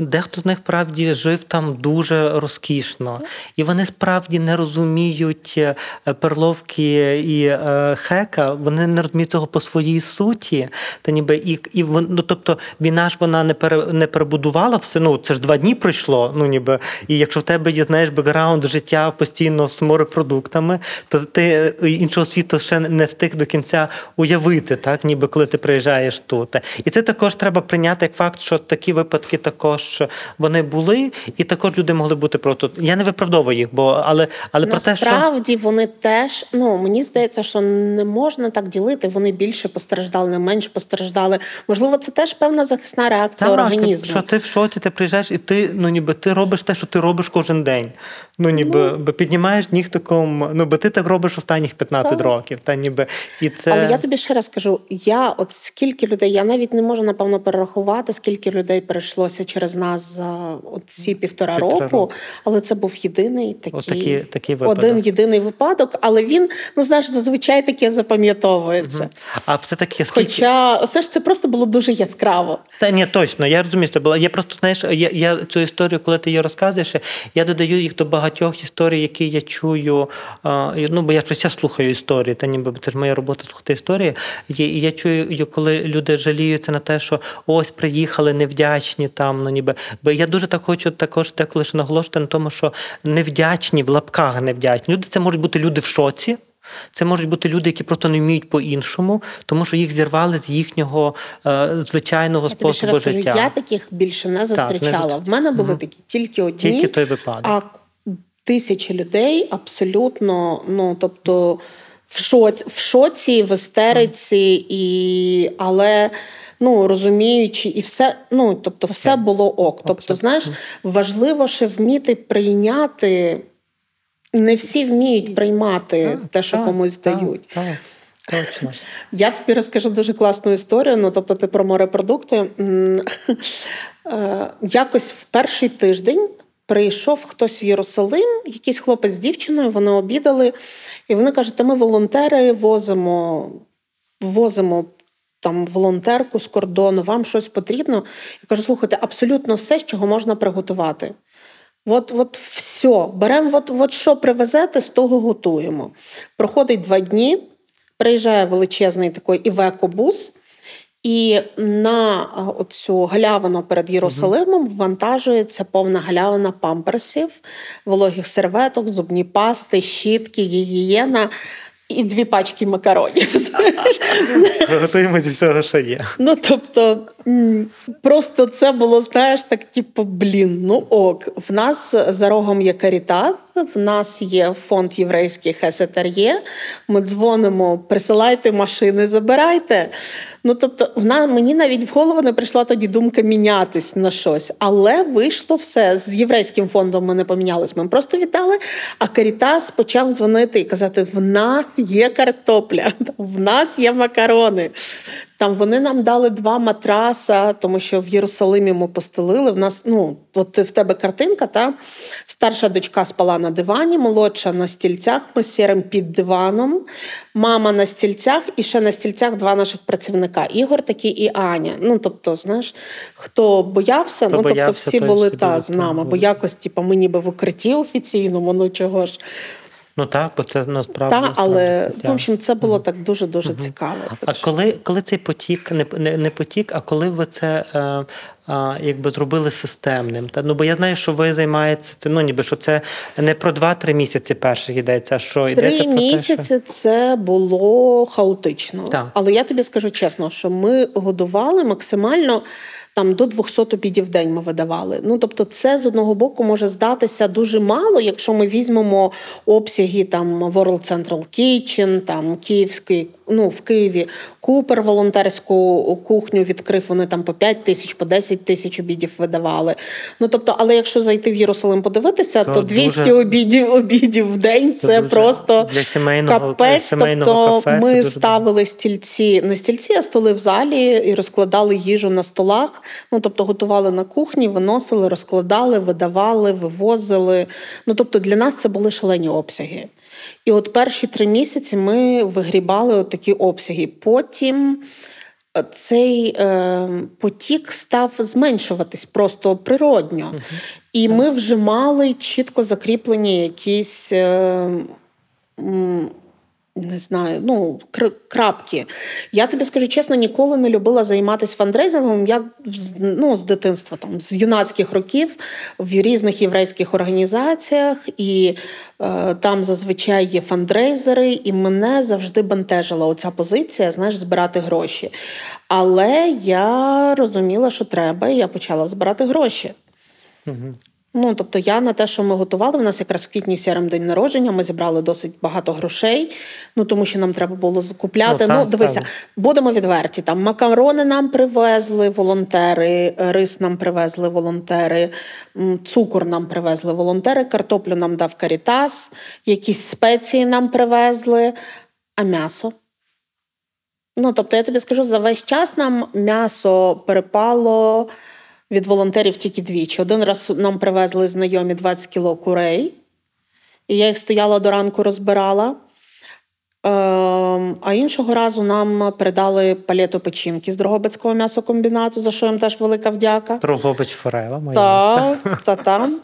дехто з них правді жив там дуже розкішно, і вони справді не розуміють е, перловки і хека. Вони не розуміють цього по своїй суті. Та ніби і і ну, тобто війна ж вона не пере, не перебудувала все. Ну це ж два дні пройшло. Ну ніби і якщо в тебе є знаєш бекграунд життя постійно з морепродуктами, то ти іншого світу ще не встиг до кінця уявити, так ніби коли ти приїжджаєш тут. І це також треба прийняти як факт, що такі випадки також вони були, і також люди могли бути просто. Я не виправдовую їх, бо але але про те, що насправді вони теж ну мені здається, що не можна так ділити. Вони більше постраждали, не менше постраждали. Можливо, це теж певна захисна реакція так, організму. Що ти в шоці, ти приїжджаєш, і ти ну ніби ти робиш те, що ти робиш кожен день. Ну ніби ну, піднімаєш нігтиком, ну бо ти так робиш останніх 15 так. років. Та ніби і це... Але я тобі ще раз кажу: я от скільки людей, я навіть не можу напевно перерахувати, скільки людей перейшлося через нас за от ці півтора, півтора року, року, але це був єдиний такий такі, такі один єдиний випадок. Але він ну знаєш, зазвичай таке запам'ятовується. Угу. А все таки скільки... Хоча це ж це просто було дуже яскраво. Та ні, точно, я розумію, що було. Я просто знаєш, я я цю історію, коли ти її розказуєш, я додаю їх до багатьох історій, які я чую. Ну бо я весь слухаю історії, та ніби це ж моя робота слухати історії. І я чую, коли люди жаліються на те, що ось приїхали невдячні там, ну ніби. Бо я дуже так хочу також деколи ще наголошувати на тому, що невдячні в лапках невдячні. Люди це можуть бути люди в шоці. Це можуть бути люди, які просто не вміють по-іншому, тому що їх зірвали з їхнього е, звичайного я способу тобі ще життя. Я таких більше не зустрічала. Так, не... В мене були угу. такі тільки одні, тільки той випадок. а тисячі людей абсолютно, ну тобто в шоці, в шоці, в істериці, і, але ну, розуміючи, і все, ну, тобто, все було ок. Тобто, знаєш, важливо ще вміти прийняти. Не всі вміють приймати те, що комусь дають. Точно. Я тобі розкажу дуже класну історію. Ну, тобто, ти про морепродукти. Е, якось в перший тиждень прийшов хтось в Єрусалим, якийсь хлопець з дівчиною, вони обідали, і вони кажуть, ми волонтери возимо, возимо там волонтерку з кордону, вам щось потрібно. Я кажу, слухайте, абсолютно все, з чого можна приготувати. От от все, беремо, от, от що привезете, з того готуємо. Проходить два дні, приїжджає величезний такий івекобус, і на цю галявину перед Єрусалимом вантажується повна галявина памперсів, вологих серветок, зубні пасти, щітки, гігієна і дві пачки макаронів. Готуємо зі всього, що є. Ну тобто просто це було, знаєш, так, типу, блін, ну ок. В нас за рогом є Карітас, в нас є фонд єврейських СТРЄ. Ми дзвонимо, присилайте машини, забирайте. Ну тобто, вона мені навіть в голову не прийшла тоді думка мінятись на щось, але вийшло все з єврейським фондом. Ми не помінялись. Ми просто вітали. А Карітас почав дзвонити і казати: в нас є картопля, в нас є макарони. Там вони нам дали два матраса, тому що в Єрусалимі ми постелили. В нас, ну, от в тебе картинка, та старша дочка спала на дивані, молодша на стільцях. Ми сірим під диваном, мама на стільцях, і ще на стільцях два наших працівника Ігор такий і Аня. Ну, тобто, знаєш, хто боявся, хто ну боявся, тобто всі були та з нами, бо якось, типу, ми ніби в укритті офіційному, ну чого ж. Ну так, бо це насправді. Так, але в общем, це було так дуже дуже цікаво. А коли коли цей потік, не не, не потік, а коли ви це е, е, якби зробили системним? Та? Ну бо я знаю, що ви займаєтеся ну ніби що це не про 2-3 місяці перших йдеться, а що йдеться Три про місяці те, що... це було хаотично. Так. Але я тобі скажу чесно, що ми годували максимально там до 200 обідів в день ми видавали. Ну тобто, це з одного боку може здатися дуже мало, якщо ми візьмемо обсяги там World Central Kitchen, там Київський, ну в Києві Купер волонтерську кухню відкрив. Вони там по 5 тисяч, по 10 тисяч обідів видавали. Ну тобто, але якщо зайти в Єрусалим подивитися, то, то 200 дуже... обідів обідів в день це, це просто для сімейного капець. Сімейного тобто кафе, ми це ставили стільці, не стільці, а столи в залі і розкладали їжу на столах. Ну тобто готували на кухні, виносили, розкладали, видавали, вивозили. Ну тобто для нас це були шалені обсяги. І от перші три місяці ми вигрібали от такі обсяги. Потім е, цей е, потік став зменшуватись просто природньо. uh І ми вже мали чітко закріплені якісь. Е, не знаю, ну, крапки. Я тобі скажу чесно, ніколи не любила займатися фандрейзингом. Я ну, з дитинства, там, з юнацьких років в різних єврейських організаціях, і е, там зазвичай є фандрейзери, і мене завжди бентежила оця позиція, знаєш, збирати гроші. Але я розуміла, що треба, і я почала збирати гроші. Ну, тобто, я на те, що ми готували, в нас якраз в квітні сірим день народження, ми зібрали досить багато грошей, ну тому що нам треба було закупляти. Ну, ну дивися, так. будемо відверті. Там макарони нам привезли волонтери, рис нам привезли волонтери, цукор нам привезли волонтери, картоплю нам дав Карітас, якісь спеції нам привезли, а м'ясо. Ну, тобто, я тобі скажу, за весь час нам м'ясо перепало від волонтерів тільки двічі. Один раз нам привезли знайомі 20 кіло курей, і я їх стояла до ранку, розбирала. Ем, а іншого разу нам передали палету печінки з Дрогобицького м'ясокомбінату, за що їм теж велика вдяка. Дрогобич Форела, моя Так, та там.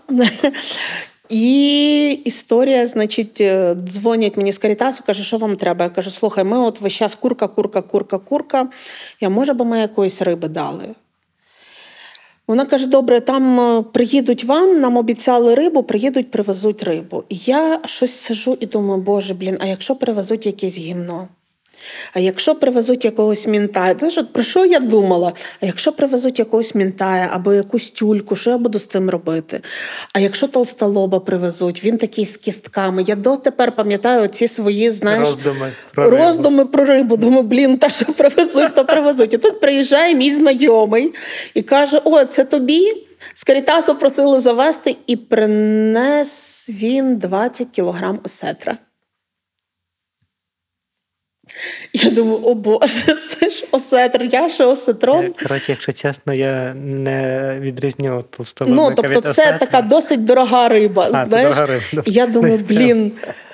І історія, значить, е, дзвонять мені з Карітасу, каже, що вам треба. Я кажу, слухай, ми от весь час курка, курка, курка, курка. Я може би ми якоїсь риби дали. Вона каже: добре, там е, приїдуть вам, нам обіцяли рибу, приїдуть, привезуть рибу. І я щось сижу і думаю, боже, блін, а якщо привезуть якесь гімно? А якщо привезуть якогось мінтая, знаєш, от про що я думала? А якщо привезуть якогось мінтая або якусь тюльку, що я буду з цим робити? А якщо толстолоба привезуть, він такий з кістками. Я дотепер пам'ятаю ці свої знаєш, роздуми про роздуми про рибу. Думаю, блін, та що привезуть, то привезуть. І тут приїжджає мій знайомий і каже: О, це тобі. З Карітасу просили завести, і принес він 20 кілограм осетра. Я думаю, о Боже, це ж осетр, я ще осетром. Е, коротше, якщо чесно, я не відрізню ту. Ну, тобто, це осетра. така досить дорога риба. А, знаєш? Дорога риба. Я думаю, блін.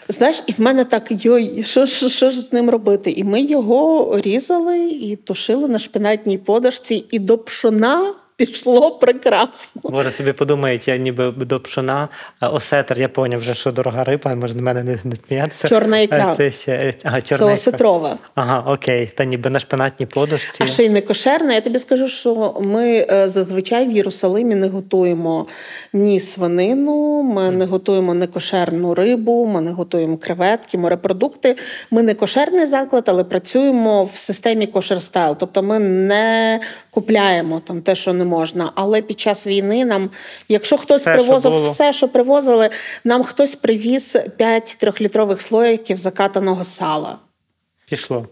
Знаєш, і в мене так йой, що що, що ж з ним робити? І ми його різали і тушили на шпинатній подушці, і до пшона пішло прекрасно. Боже, собі подумають, я ніби до пшона, осетр, я поняв вже, що дорога риба, може на мене не, не сміятися. Чорна ікра. Це, ще, ага, чорна Це осетрова. Ага, окей. Та ніби на шпинатній подушці. А ще й не кошерна. Я тобі скажу, що ми е, зазвичай в Єрусалимі не готуємо ні свинину, ми не готуємо некошерну рибу, ми не готуємо креветки, морепродукти. Ми не кошерний заклад, але працюємо в системі кошерстайл. Тобто ми не купляємо там те, що не можна. Але під час війни нам, якщо хтось все, привозив що все, що привозили, нам хтось привіз 5 трьохлітрових слоїків закатаного сала. Пішло.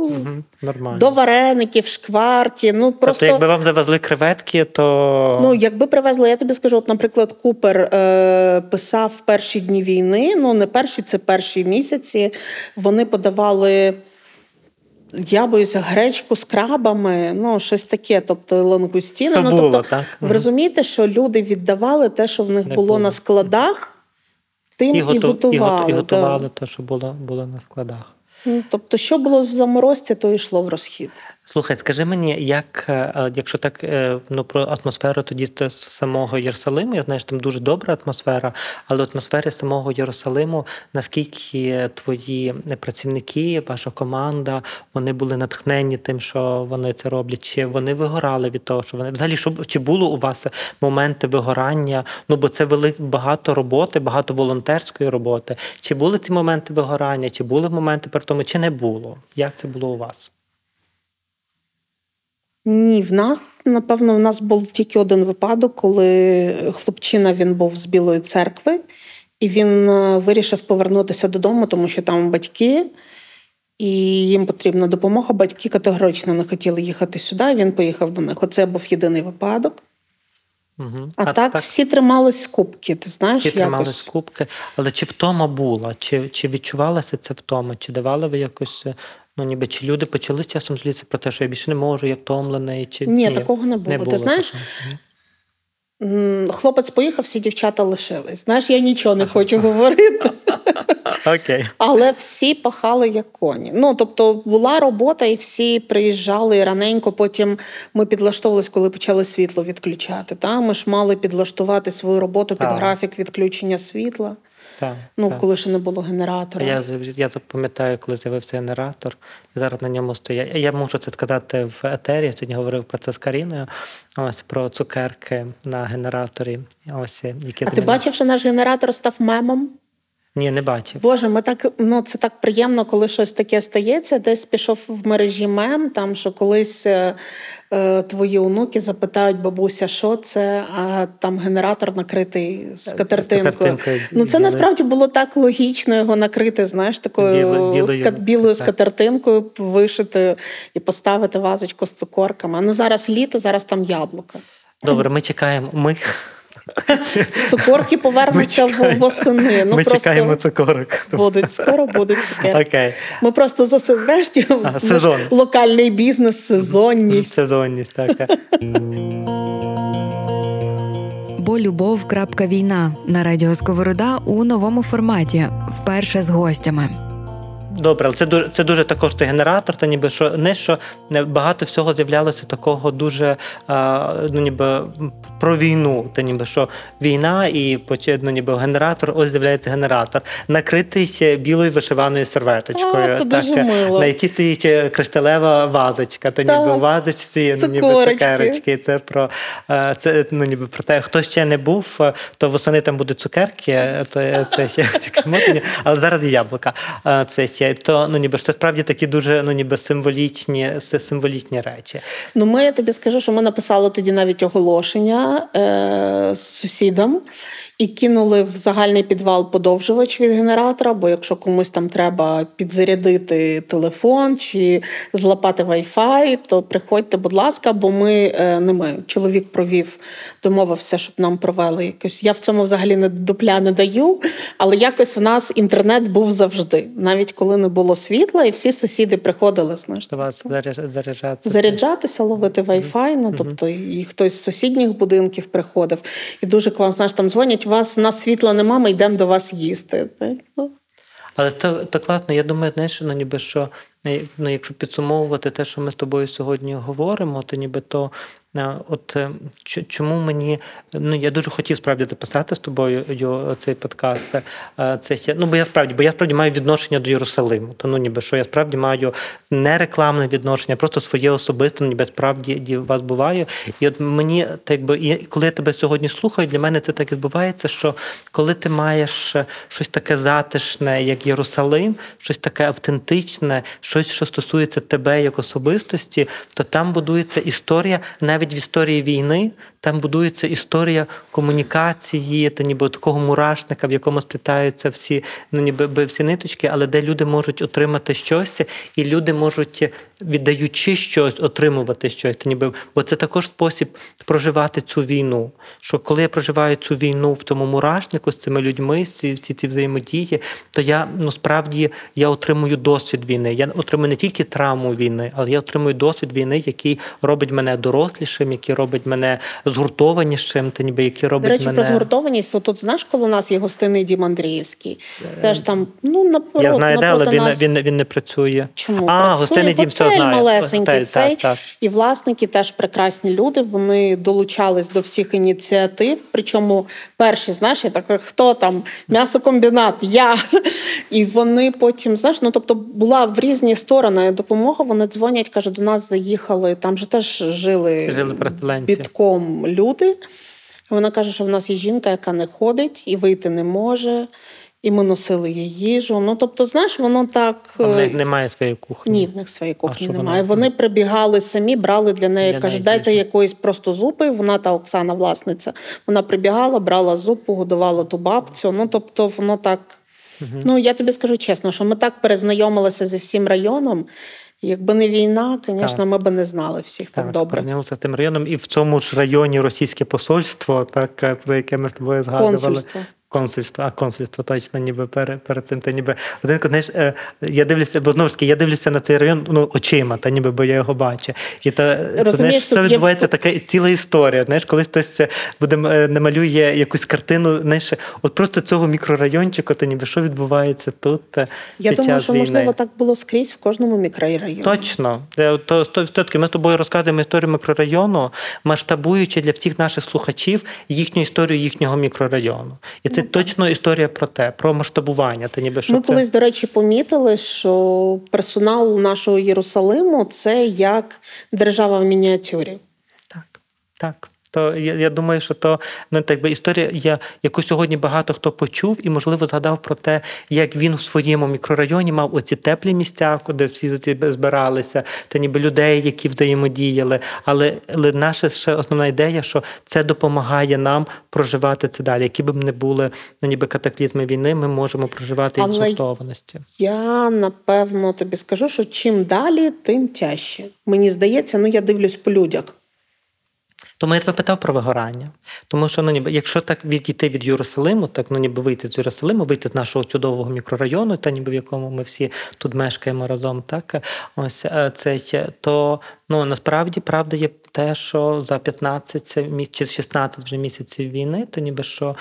Угу, Нормально. До вареників, шкварки. Ну, тобто, просто... Тобто, якби вам завезли креветки, то. Ну, якби привезли, я тобі скажу, от, наприклад, Купер е, писав в перші дні війни, ну не перші, це перші місяці. Вони подавали я боюся гречку з крабами, ну щось таке, тобто лангустіни. Ну, тобто, так? Ви розумієте, що люди віддавали те, що в них було, було на складах, тим і, готу, і готували. І готували те, що було, було на складах. Ну, Тобто, що було в заморозці, то йшло в розхід. Слухай, скажи мені, як е, якщо так е, ну про атмосферу тоді з самого Єрусалиму, я знаю, що там дуже добра атмосфера, але в самого Єрусалиму, наскільки твої працівники, ваша команда, вони були натхнені тим, що вони це роблять, чи вони вигорали від того, що вони взагалі що чи було у вас моменти вигорання? Ну бо це велик багато роботи, багато волонтерської роботи. Чи були ці моменти вигорання, чи були моменти при тому, чи не було? Як це було у вас? Ні, в нас, напевно, в нас був тільки один випадок, коли хлопчина він був з Білої церкви, і він е, вирішив повернутися додому, тому що там батьки, і їм потрібна допомога. Батьки категорично не хотіли їхати сюди. Він поїхав до них. Оце був єдиний випадок. Угу. А, а так, так всі тримались кубки. Ти знаєш, всі якось? тримались кубки. Але чи втома була? Чи чи відчувалася ця втома? Чи давали ви якось Ну, ніби чи люди почали з часом злітися про те, що я більше не можу, я втомлений. Чи ні, ні такого не було. Не було Ти знаєш, такого. хлопець поїхав, всі дівчата лишились. Знаєш, я нічого не хочу говорити. Окей. Але всі пахали як коні. Ну тобто була робота, і всі приїжджали раненько. Потім ми підлаштовувалися, коли почали світло відключати. Та? Ми ж мали підлаштувати свою роботу під графік відключення світла. Так, ну, так. коли ще не було генератора. Я я запам'ятаю, коли з'явився генератор, і зараз на ньому стоять. Я можу це сказати в етері. Я сьогодні говорив про це з Каріною. Ось про цукерки на генераторі. Ось які А ти бачив, що наш генератор став мемом? Ні, не бачив. Боже, ми так ну це так приємно, коли щось таке стається. Десь пішов в мережі мем, там що колись е, е, твої онуки запитають бабуся, що це, а там генератор накритий з катертинкою. Ну це насправді було так логічно його накрити, знаєш, такою Біло, білою, білою скатертинкою, вишити і поставити вазочку з цукорками. Ну зараз літо, зараз там яблука. Добре, ми чекаємо. Ми Цукорки повернуться восени. Ну, Ми просто чекаємо цукорок. Будуть скоро, будуть цукерки. Окей. Ми просто за знаєш, сезон. локальний бізнес, сезонність. Сезонність, так. Бо любов. Війна на радіо Сковорода у новому форматі, вперше з гостями. Добре, але це дуже це дуже також цей генератор, та ніби що не що багато всього з'являлося такого дуже ну ніби про війну. Та ніби що війна і ну, ніби генератор, ось з'являється генератор, накритий білою вишиваною серветочкою, а, це так, дуже мило. на якій стоїть е, кришталева вазочка, та ніби в вазочці ну, ніби цукерочки. Це про це ну ніби про те, хто ще не був, то восени там будуть цукерки, то це ще чекаємо, але зараз яблука. Це ще то ну ніби це справді такі дуже ну ніби символічні символічні речі. Ну ми я тобі скажу, що ми написали тоді навіть оголошення е, з сусідам. І кинули в загальний підвал подовжувач від генератора. Бо якщо комусь там треба підзарядити телефон чи злапати Wi-Fi, то приходьте, будь ласка, бо ми не ми. Чоловік провів, домовився, щоб нам провели якось. Я в цьому взагалі не дупля не даю, але якось в нас інтернет був завжди, навіть коли не було світла, і всі сусіди приходили знаєш, до вас заряджатися. заряджатися, ловити Wi-Fi, ну тобто і хтось з сусідніх будинків приходив. І дуже класно, знаєш, там дзвонять, у вас в нас світла нема, ми йдемо до вас їсти. Ну. Але то, то класно, я думаю, знаєш, ну ніби що ну, якщо підсумовувати те, що ми з тобою сьогодні говоримо, то ніби то От е, чому мені ну я дуже хотів справді записати з тобою цей подкаст. Е, це ну бо я справді, бо я справді маю відношення до Єрусалиму. То ну ніби що я справді маю не рекламне відношення, просто своє особисте, ну, ніби справді вас буваю. І от мені так би і коли я тебе сьогодні слухаю, для мене це так відбувається, що коли ти маєш щось таке затишне, як Єрусалим, щось таке автентичне, щось, що стосується тебе як особистості, то там будується історія навіть навіть в історії війни там будується історія комунікації, та ніби такого мурашника, в якому сплітаються всі ну ніби всі ниточки, але де люди можуть отримати щось, і люди можуть, віддаючи щось, отримувати щось. Та ніби, Бо це також спосіб проживати цю війну. Що коли я проживаю цю війну в тому мурашнику з цими людьми, всі всі ці взаємодії, то я ну справді я отримую досвід війни. Я отримую не тільки травму війни, але я отримую досвід війни, який робить мене дорослішим, який робить мене згуртованішим, та ніби які робить До речі, мене... про згуртованість. От тут знаєш, коли у нас є гостинний Дім Андріївський, теж там ну напрот, Я знаю, де, але він, нас... він, він не працює. Чому а працює? гостинний дім все знаю. малесенький Готель, цей так, так. і власники теж прекрасні люди. Вони долучались до всіх ініціатив. Причому перші, знаєш, я так хто там м'ясокомбінат, я і вони потім знаєш, ну тобто була в різні сторони допомога. Вони дзвонять, каже, до нас заїхали. Там же теж жили, жили бітком люди. Вона каже, що в нас є жінка, яка не ходить і вийти не може. І ми носили її їжу. Ну тобто, знаєш, воно так А в них немає своєї кухні. Ні, в них своєї кухні немає. Вона... Вони прибігали самі, брали для неї. Для каже, дайте їжу. якоїсь просто зупи. Вона та Оксана, власниця. Вона прибігала, брала зупу, годувала ту бабцю. Ну тобто, воно так. Угу. Ну я тобі скажу чесно, що ми так перезнайомилися зі всім районом. Якби не війна, звісно, ми б не знали всіх так, так добре. Прийнялося тим районом, і в цьому ж районі російське посольство, так про яке ми з тобою згадували. Консульство. Консульство, а консульство точно, ніби перед перед цим. Та ніби один знаєш, е, я дивлюся, бо знову ж таки, я дивлюся на цей район ну, очима, та ніби бо я його бачу. І та знаєш, все відбувається є... така ціла історія. Знаєш, коли хтось буде е, намалює якусь картину, знаєш, от просто цього мікрорайончику, то ніби що відбувається тут. Е, я під думаю, час що війни. можливо так було скрізь в кожному мікрорайоні. Точно, то 100%. Ми з тобою розказуємо історію мікрорайону, масштабуючи для всіх наших слухачів їхню історію їхнього мікрорайону. І це точно історія про те, про масштабування. Та ніби що Ми це... колись, до речі, помітили, що персонал нашого Єрусалиму це як держава в мініатюрі. Так, так. То я я думаю, що то ну так би історія, я, яку сьогодні багато хто почув, і можливо згадав про те, як він в своєму мікрорайоні мав оці теплі місця, куди всі збиралися, та ніби людей, які взаємодіяли. Але, але наша ще основна ідея, що це допомагає нам проживати це далі. Які б не були ну, ніби катаклізми війни, ми можемо проживати і в згуртованості. Я напевно тобі скажу, що чим далі, тим тяжче. Мені здається, ну я дивлюсь по людях. Тому я тебе питав про вигорання. Тому що ну, ніби, якщо так відійти від Єрусалиму, так ну ніби вийти з Єрусалиму, вийти з нашого чудового мікрорайону, та ніби в якому ми всі тут мешкаємо разом, так ось е, це то ну насправді правда є те, що за 15 чи 16 вже місяців війни, то ніби що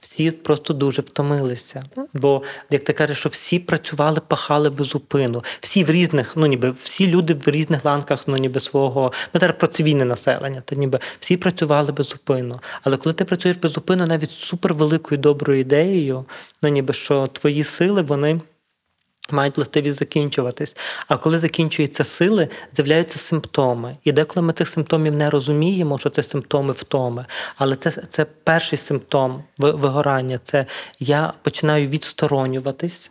всі просто дуже втомилися. Бо, як ти кажеш, що всі працювали, пахали без зупину. Всі в різних, ну ніби всі люди в різних ланках, ну ніби свого ну зараз про цивільне населення, то ніби всі працювали без зупину. Але коли ти працюєш без зупину, навіть супервеликою доброю ідеєю, ну ніби що твої сили, вони мають властивість закінчуватись. А коли закінчуються сили, з'являються симптоми. І деколи ми цих симптомів не розуміємо, що це симптоми втоми. Але це це перший симптом вигорання. Це я починаю відсторонюватись.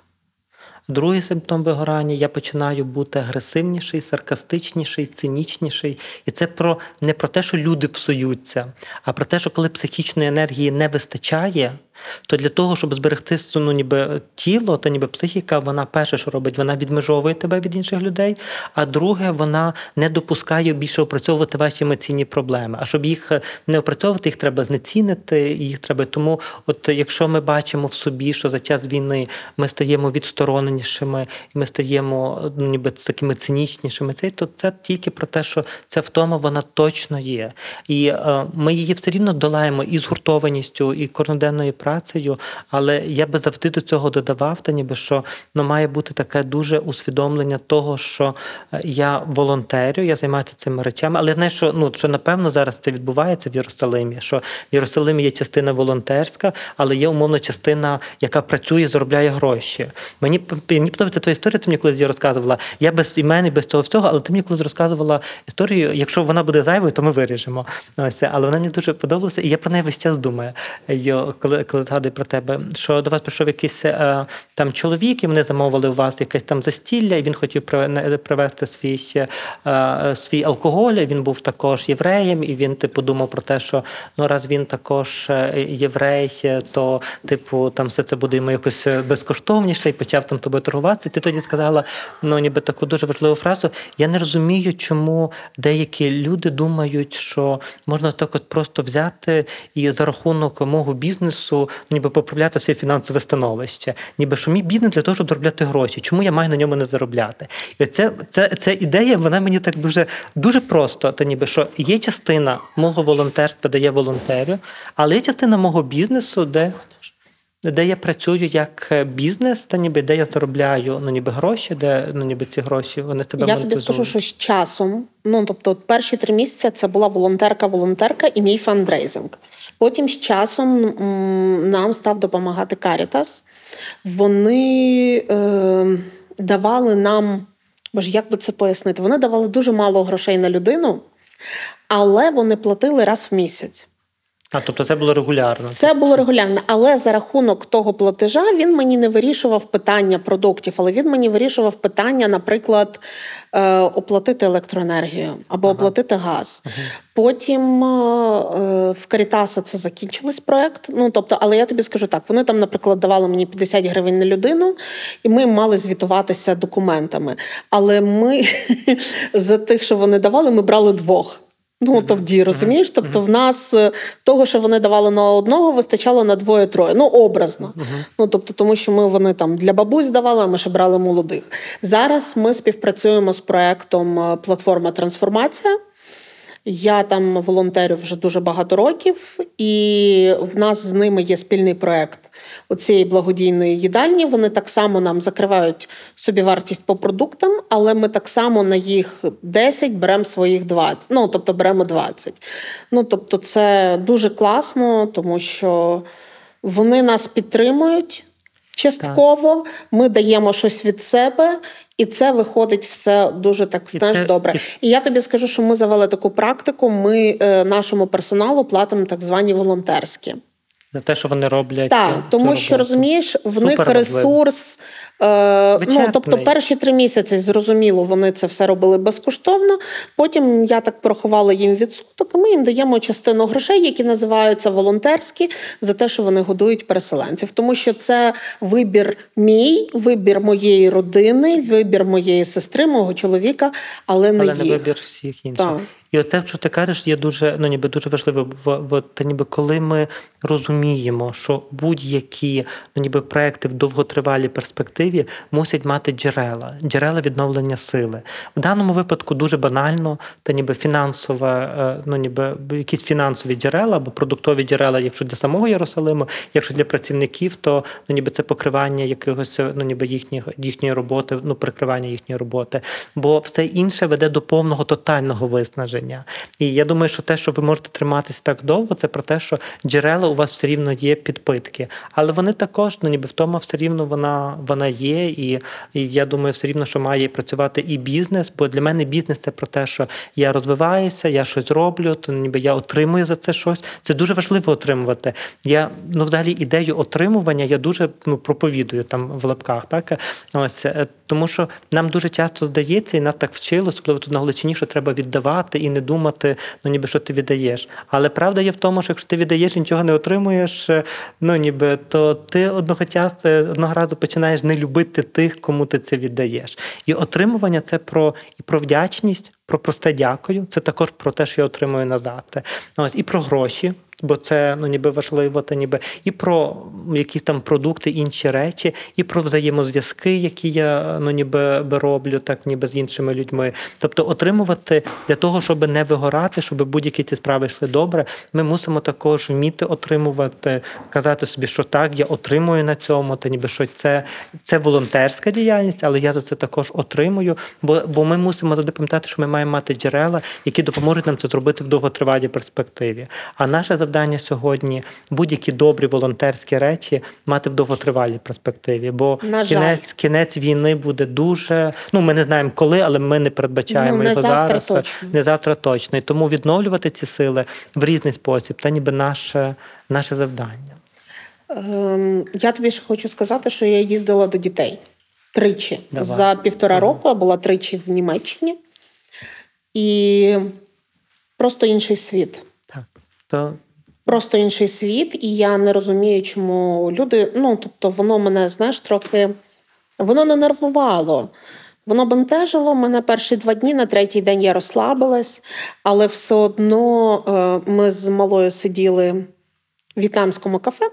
Другий симптом вигорання я починаю бути агресивніший, саркастичніший, цинічніший. І це про не про те, що люди псуються, а про те, що коли психічної енергії не вистачає, то для того, щоб зберегти ну, ніби тіло та ніби психіка, вона перше, що робить, вона відмежовує тебе від інших людей. А друге, вона не допускає більше опрацьовувати ваші емоційні проблеми. А щоб їх не опрацьовувати, їх треба знецінити. Їх треба. Тому, от якщо ми бачимо в собі, що за час війни ми стаємо відстороненішими, ми стаємо ну, ніби такими цинічнішими, це то це тільки про те, що ця втома вона точно є. І е, ми її все рівно долаємо і згуртованістю, і кожноденною працею. Але я би завжди до цього додавав, та ніби що ну, має бути таке дуже усвідомлення того, що е, я волонтерю, я займаюся цими речами. Але знаєш, що ну що напевно зараз це відбувається в Єрусалимі. Що в Єрусалимі є частина волонтерська, але є умовна частина, яка працює, заробляє гроші. Мені мені подобається твоя історія, ти мені колись розказувала. Я без імен і без того всього, але ти мені колись розказувала історію. Якщо вона буде зайвою, то ми виріжемо. Ось, але вона мені дуже подобалася, і я про неї весь час думаю, коли коли згадую про тебе, що до вас прийшов якийсь е, там чоловік, і вони замовили у вас якесь там застілля, і він хотів привезти свій е, свій алкоголь. Він був також євреєм, і він типу думав про те, що ну раз він також е, єврей, то типу там все це буде йому якось безкоштовніше, і почав там тобою торгуватися. Ти тоді сказала ну ніби таку дуже важливу фразу. Я не розумію, чому деякі люди думають, що можна так от просто взяти і за рахунок мого бізнесу ніби поправляти своє фінансове становище. Ніби що мій бізнес для того, щоб заробляти гроші. Чому я маю на ньому не заробляти? І це, це, ця ідея, вона мені так дуже дуже просто. Та ніби що є частина мого волонтерства, де я волонтерю, але є частина мого бізнесу, де де я працюю як е, бізнес, та ніби де я заробляю ну ніби гроші, де ну ніби ці гроші вони тебе Я тобі скажу, що з часом, ну тобто, от перші три місяці це була волонтерка-волонтерка і мій фандрейзинг. Потім з часом м- нам став допомагати Карітас. Вони е, давали нам, боже, як би це пояснити? Вони давали дуже мало грошей на людину, але вони платили раз в місяць. А тобто це було регулярно? Це було регулярно, але за рахунок того платежа він мені не вирішував питання продуктів, але він мені вирішував питання, наприклад, е, оплатити електроенергію або ага. оплатити газ. Ага. Потім е, в Карітаса це закінчилось проект. Ну тобто, але я тобі скажу так: вони там, наприклад, давали мені 50 гривень на людину, і ми мали звітуватися документами. Але ми за тих, що вони давали, ми брали двох. Ну тоді розумієш, тобто в нас е, того, що вони давали на одного, вистачало на двоє-троє. Ну образно. Ну тобто, тому що ми вони там для бабусь давали, а ми ще брали молодих. Зараз ми співпрацюємо з проектом е, Платформа Трансформація. Я там волонтерю вже дуже багато років, і в нас з ними є спільний проект оцієї благодійної їдальні. Вони так само нам закривають собі вартість по продуктам, але ми так само на їх 10 беремо своїх 20. Ну тобто беремо 20. Ну тобто, це дуже класно, тому що вони нас підтримують. Частково так. ми даємо щось від себе, і це виходить все дуже так знаєш, це... добре. І я тобі скажу, що ми завели таку практику. Ми е, нашому персоналу платимо так звані волонтерські. За те, що вони роблять. Так, тому що розумієш, в Супер них ресурс. Е, ну, Тобто, перші три місяці, зрозуміло, вони це все робили безкоштовно. Потім я так порахувала їм відсоток, і ми їм даємо частину грошей, які називаються волонтерські, за те, що вони годують переселенців. Тому що це вибір мій, вибір моєї родини, вибір моєї сестри, мого чоловіка, але не але їх. не вибір всіх інших. Так. І от те, що ти кажеш, є дуже ну ніби дуже важливо. В, та ніби коли ми розуміємо, що будь-які ну ніби проекти в довготривалій перспективі мусять мати джерела, джерела відновлення сили. В даному випадку дуже банально, та ніби фінансове, е, ну ніби якісь фінансові джерела або продуктові джерела, якщо для самого Єрусалиму, якщо для працівників, то ну ніби це покривання якогось ну ніби їхньої їхньої роботи, ну прикривання їхньої роботи. Бо все інше веде до повного тотального виснаження. І я думаю, що те, що ви можете триматися так довго, це про те, що джерела у вас все рівно є підпитки, але вони також, ну ніби втома все рівно вона вона є, і, і я думаю, все рівно, що має працювати і бізнес. Бо для мене бізнес це про те, що я розвиваюся, я щось роблю, то ніби я отримую за це щось. Це дуже важливо отримувати. Я ну взагалі ідею отримування я дуже ну проповідую там в лапках. Так ось е, тому, що нам дуже часто здається, і нас так вчили, особливо тут на Галичині, що треба віддавати і не думати, ну ніби що ти віддаєш. Але правда є в тому, що якщо ти віддаєш і нічого не отримуєш, е, ну ніби то ти одного часу одного разу починаєш не любити тих, кому ти це віддаєш. І отримування це про і про вдячність, про просте дякую. Це також про те, що я отримую назад. Ось і про гроші бо це ну ніби важливо, та ніби і про якісь там продукти, інші речі, і про взаємозв'язки, які я ну ніби роблю, так ніби з іншими людьми. Тобто, отримувати для того, щоб не вигорати, щоб будь-які ці справи йшли добре. Ми мусимо також вміти отримувати, казати собі, що так, я отримую на цьому, та ніби що це це волонтерська діяльність, але я за це також отримую. Бо бо ми мусимо завжди пам'ятати, що ми маємо мати джерела, які допоможуть нам це зробити в довготривалій перспективі. А наша завдання сьогодні будь-які добрі волонтерські речі мати в довготривалій перспективі. Бо На кінець кінець війни буде дуже. Ну ми не знаємо коли, але ми не передбачаємо ну, не його завтра зараз. Точно. Не завтра точно. І тому відновлювати ці сили в різний спосіб, та ніби наше, наше завдання. Ем, я тобі ще хочу сказати, що я їздила до дітей тричі. Давай. За півтора року я була тричі в Німеччині і просто інший світ. Так. То просто інший світ, і я не розумію, чому люди. Ну, тобто, воно мене, знаєш, трохи воно не нервувало. Воно бентежило мене перші два дні, на третій день я розслабилась, але все одно е, ми з малою сиділи в в'єтнамському кафе,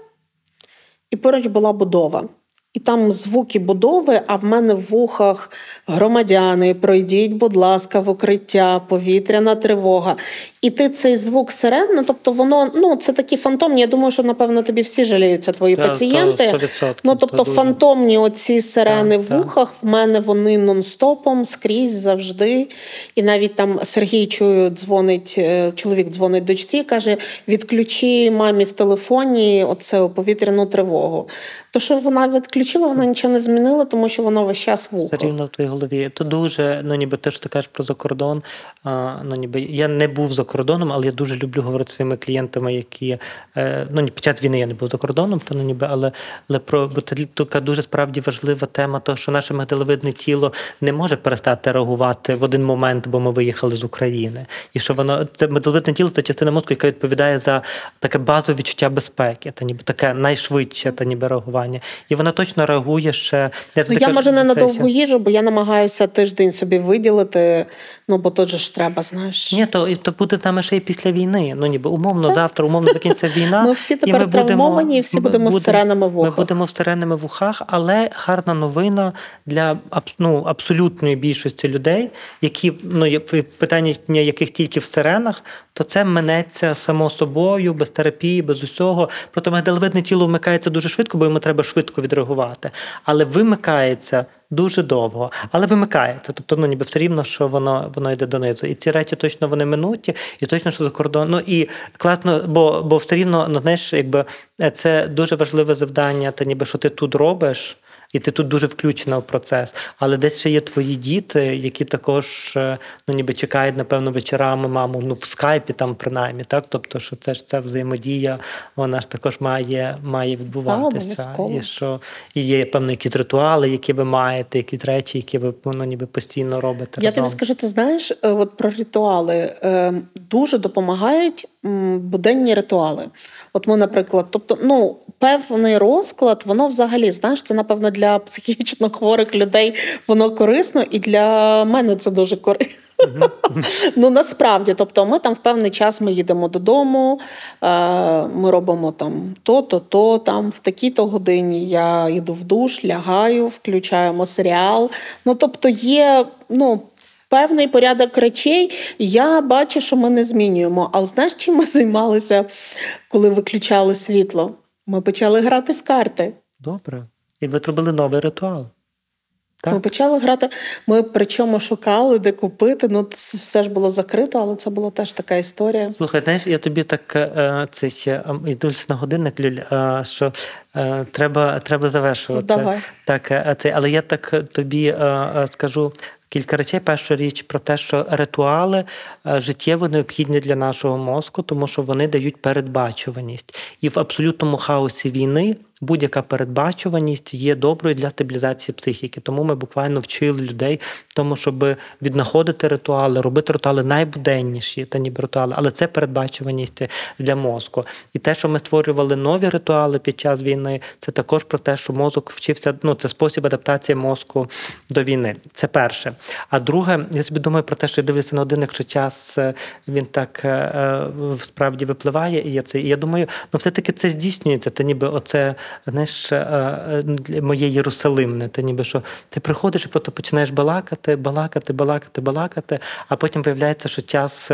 і поруч була будова і там звуки будови, а в мене в вухах громадяни, пройдіть, будь ласка, в укриття, повітряна тривога. І ти цей звук сирен, ну тобто воно ну це такі фантомні. Я думаю, що напевно тобі всі жаліються, твої так, пацієнти. То, ну тобто дуже... фантомні оці сирени так, в вухах, в мене вони нон-стопом скрізь завжди. І навіть там Сергій чую, дзвонить, е, чоловік дзвонить дочці, каже: відключи мамі в телефоні оце повітряну тривогу. То, що вона відключила, вона нічого не змінила, тому що воно весь час вухо. Все рівно в твоїй голові. То дуже, ну ніби те, що ти кажеш про закордон. Ну ніби Я не був за кордоном, але я дуже люблю говорити своїми клієнтами, які е, ну під час війни я не був за кордоном, то ну ніби, але але про бо це така дуже справді важлива тема, того, що наше мигдалевидне тіло не може перестати реагувати в один момент, бо ми виїхали з України. І що воно це мигдалевидне тіло це частина мозку, яка відповідає за таке базове відчуття безпеки, та ніби таке найшвидше та ніби реагування. І вона точно реагує ще. Я, ну, я може не на довгу їжу, бо я намагаюся тиждень собі виділити. Ну бо тут же ж треба, знаєш. Ні, то то буде там ще й після війни. Ну ніби умовно завтра, умовно закінчиться війна. Ми всі тепер і ми травмовані, і всі будемо з сиренами в ухах. Ми будемо з сиренами в ухах, але гарна новина для ну, абсолютної більшості людей, які ну питання яких тільки в сиренах, то це минеться само собою, без терапії, без усього. Проте мигдалевидне тіло вмикається дуже швидко, бо йому треба швидко відреагувати. Але вимикається дуже довго, але вимикається. Тобто, ну ніби все рівно, що воно воно йде донизу. І ці речі точно вони минуті, і точно, що за кордон. Ну і класно, бо бо все рівно, ну знаєш, якби це дуже важливе завдання, та ніби що ти тут робиш і ти тут дуже включена в процес. Але десь ще є твої діти, які також е, ну ніби чекають, напевно, вечорами маму ну в скайпі, там принаймні, так. Тобто, що це ж ця взаємодія, вона ж також має має відбуватися. А, і що і є певно якісь ритуали, які ви маєте, якісь речі, які ви ну, ніби постійно робите. Я тобі скажу, ти знаєш, е, от про ритуали е, дуже допомагають буденні ритуали. От ми, наприклад, тобто, ну певний розклад, воно взагалі знаєш, це напевно для психічно хворих людей воно корисно, і для мене це дуже корисно. Ну насправді, тобто, ми там в певний час ми їдемо додому, е, ми робимо там то-то, то там в такій-то годині я йду в душ, лягаю, включаємо серіал. Ну тобто, є ну. Певний порядок речей, я бачу, що ми не змінюємо. Але знаєш, чим ми займалися, коли виключали світло? Ми почали грати в карти. Добре. І ви зробили новий ритуал. Так. Ми почали грати. Ми причому шукали, де купити. Ну, це все ж було закрито, але це була теж така історія. Слухай, знаєш, я тобі так е, це ще йдуся на годинник, Люль, е, що е, треба треба завершувати. Давай. Так, це, Але я так тобі скажу Кілька речей. Перша річ про те, що ритуали е, життєво необхідні для нашого мозку, тому що вони дають передбачуваність. І в абсолютному хаосі війни будь-яка передбачуваність є доброю для стабілізації психіки. Тому ми буквально вчили людей, тому щоб віднаходити ритуали, робити ритуали найбуденніші та ніби ритуали, але це передбачуваність для мозку. І те, що ми створювали нові ритуали під час війни, це також про те, що мозок вчився. Ну це спосіб адаптації мозку до війни. Це перше. А друге, я собі думаю про те, що я дивлюся на один, якщо час е, він так е, е, справді випливає, і я це. І я думаю, ну все-таки це здійснюється. Та ніби оце знаєш, моє Єрусалимне. Ти ніби що ти приходиш і потім починаєш балакати, балакати, балакати, балакати, а потім виявляється, що час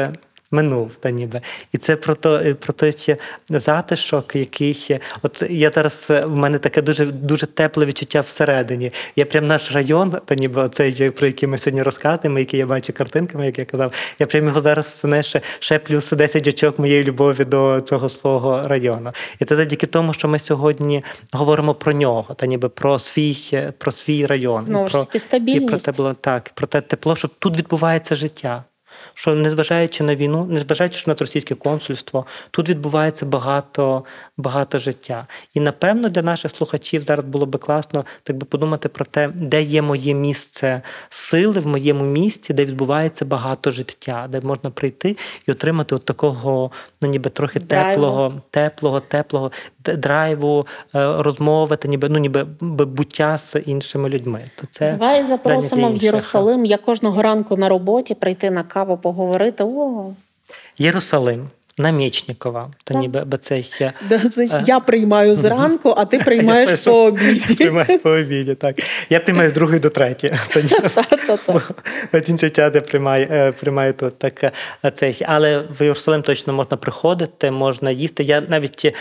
минув та ніби. І це про то, про той ще затишок, який. От я зараз в мене таке дуже дуже тепле відчуття всередині. Я прям наш район, та ніби оцей, про який ми сьогодні розказуємо, який я бачу картинками, як я казав. Я прям його зараз знаєш, ще плюс 10 очок моєї любові до цього свого району. І це завдяки тому, що ми сьогодні говоримо про нього, та ніби про свій про свій район. Знову ж таки, стабільність. І про те було так, про те тепло, що тут відбувається життя що незважаючи на війну, незважаючи на російське консульство, тут відбувається багато багато життя. І напевно для наших слухачів зараз було би класно так би подумати про те, де є моє місце сили в моєму місті, де відбувається багато життя, де можна прийти і отримати от такого, ну ніби трохи теплого, теплого, теплого драйву, е, розмови та ніби ну ніби буття з іншими людьми. То це Давай запросимо в Єрусалим. Я кожного ранку на роботі прийти на каву, поговорити. О! Єрусалим. Намічникова, та ніби бо це ще... Да, значить, я приймаю зранку, а ти приймаєш по обіді. Приймаю по обіді, так. Я приймаю з другої до третьої. Інші чати приймаю, е, приймаю тут. Так, е, це, але в Єрусалим точно можна приходити, можна їсти. Я навіть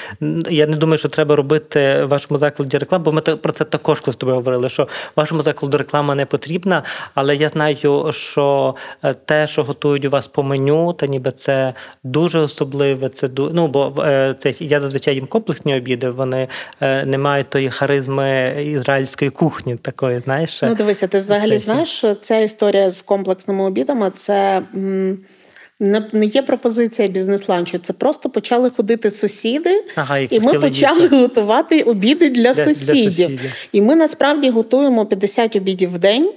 я не думаю, що треба робити в вашому закладі рекламу, бо ми про це також коли з тобою говорили, що вашому закладу реклама не потрібна, але я знаю, що е, те, що готують у вас по меню, та ніби це дуже особливе. Це ну, бо це я зазвичай їм комплексні обіди. Вони не мають тої харизми ізраїльської кухні. Такої знаєш, ну дивися, ти взагалі це, знаєш, ця історія з комплексними обідами це. Не є пропозиція бізнес-ланчу, це просто почали ходити сусіди, ага, і ми почали їсти. готувати обіди для, для, сусідів. для сусідів. І ми насправді готуємо 50 обідів в день,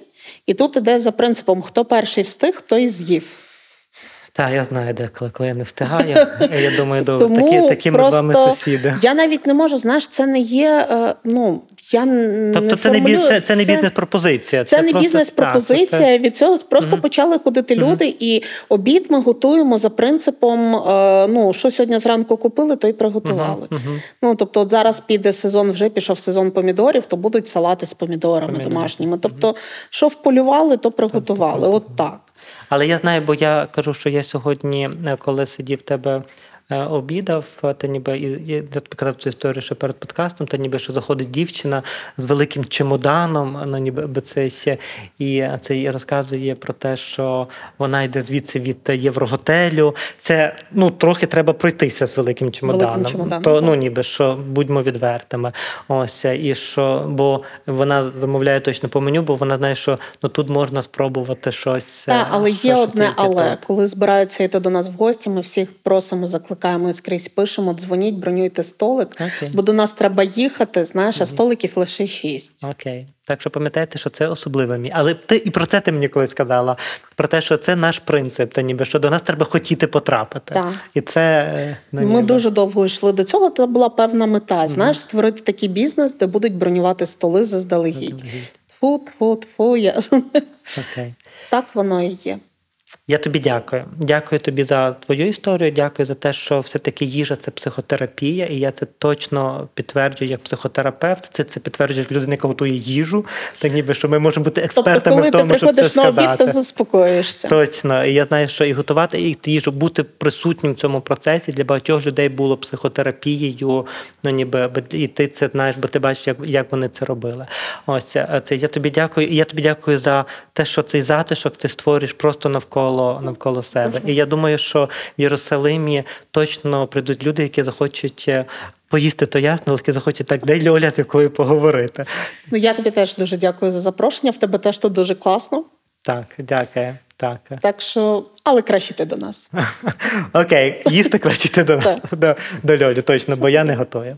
і тут іде за принципом: хто перший встиг, той з'їв. Так, я знаю, де коли, коли я не встигаю. Я думаю, до Тому такі, такі ми з вами сусіди. Я навіть не можу, знаєш, це не є. Е, ну, я Тобто не це не це, це не бізнес-пропозиція. Це, це не бізнес-пропозиція. Це... Від цього просто угу. почали ходити люди, і обід ми готуємо за принципом: е, ну, що сьогодні зранку купили, то й приготували. Угу. Ну, тобто, от зараз піде сезон, вже пішов сезон помідорів, то будуть салати з помідорами Помідор. домашніми. Тобто, що вполювали, то приготували. От так. Але я знаю, бо я кажу, що я сьогодні, е, коли сидів в тебе обідав, та ніби і я показав цю історію ще перед подкастом, та ніби що заходить дівчина з великим чемоданом, ну ніби це ще і це розказує про те, що вона йде звідси від Євроготелю. Це ну трохи треба пройтися з великим чемоданом. З великим чемоданом То ну ніби що будьмо відвертими. Ось і що, бо вона замовляє точно по меню, бо вона знає, що ну тут можна спробувати щось. Так, але є одне, але тут. коли збираються йти до нас в гості, ми всіх просимо закликати викликаємо скрізь, пишемо, дзвоніть, бронюйте столик, okay. бо до нас треба їхати. Знаєш, а столиків лише шість. Окей. Okay. Так що пам'ятайте, що це особливе мій. Але ти і про це ти мені колись сказала. Про те, що це наш принцип, та ніби що до нас треба хотіти потрапити. Так. І це ну, ми дуже довго йшли до цього. Це була певна мета. Знаєш, створити такий бізнес, де будуть бронювати столи заздалегідь. Фу, фу, фу. Я... Okay. Так воно і є. Я тобі дякую. Дякую тобі за твою історію. Дякую за те, що все-таки їжа це психотерапія, і я це точно підтверджую як психотерапевт. Це це підтверджує людина, яка готує їжу. Так ніби що ми можемо бути тобто, експертами тобто, коли в тому, щоб це сказати. на обід, ти заспокоїшся. Точно. І я знаю, що і готувати і їжу, бути присутнім в цьому процесі для багатьох людей було психотерапією. Ну ніби і ти це знаєш, бо ти бачиш, як як вони це робили. Ось це я тобі дякую. І я тобі дякую за те, що цей затишок ти створюєш просто навколо навколо навколо себе. І я думаю, що в Єрусалимі точно прийдуть люди, які захочуть. Е, поїсти то ясно, але захочуть так, де Льоля, з якою поговорити. Ну я тобі теж дуже дякую за запрошення. В тебе теж тут дуже класно. Так, дякую. Так, Так що, але краще йти до нас. Окей, їсти краще йти до, до, до Льолі, точно, бо я не готую.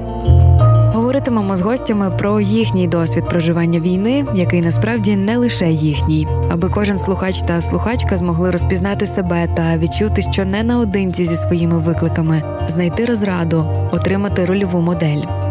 Говоритимемо з гостями про їхній досвід проживання війни, який насправді не лише їхній, аби кожен слухач та слухачка змогли розпізнати себе та відчути, що не наодинці зі своїми викликами, знайти розраду, отримати рольову модель.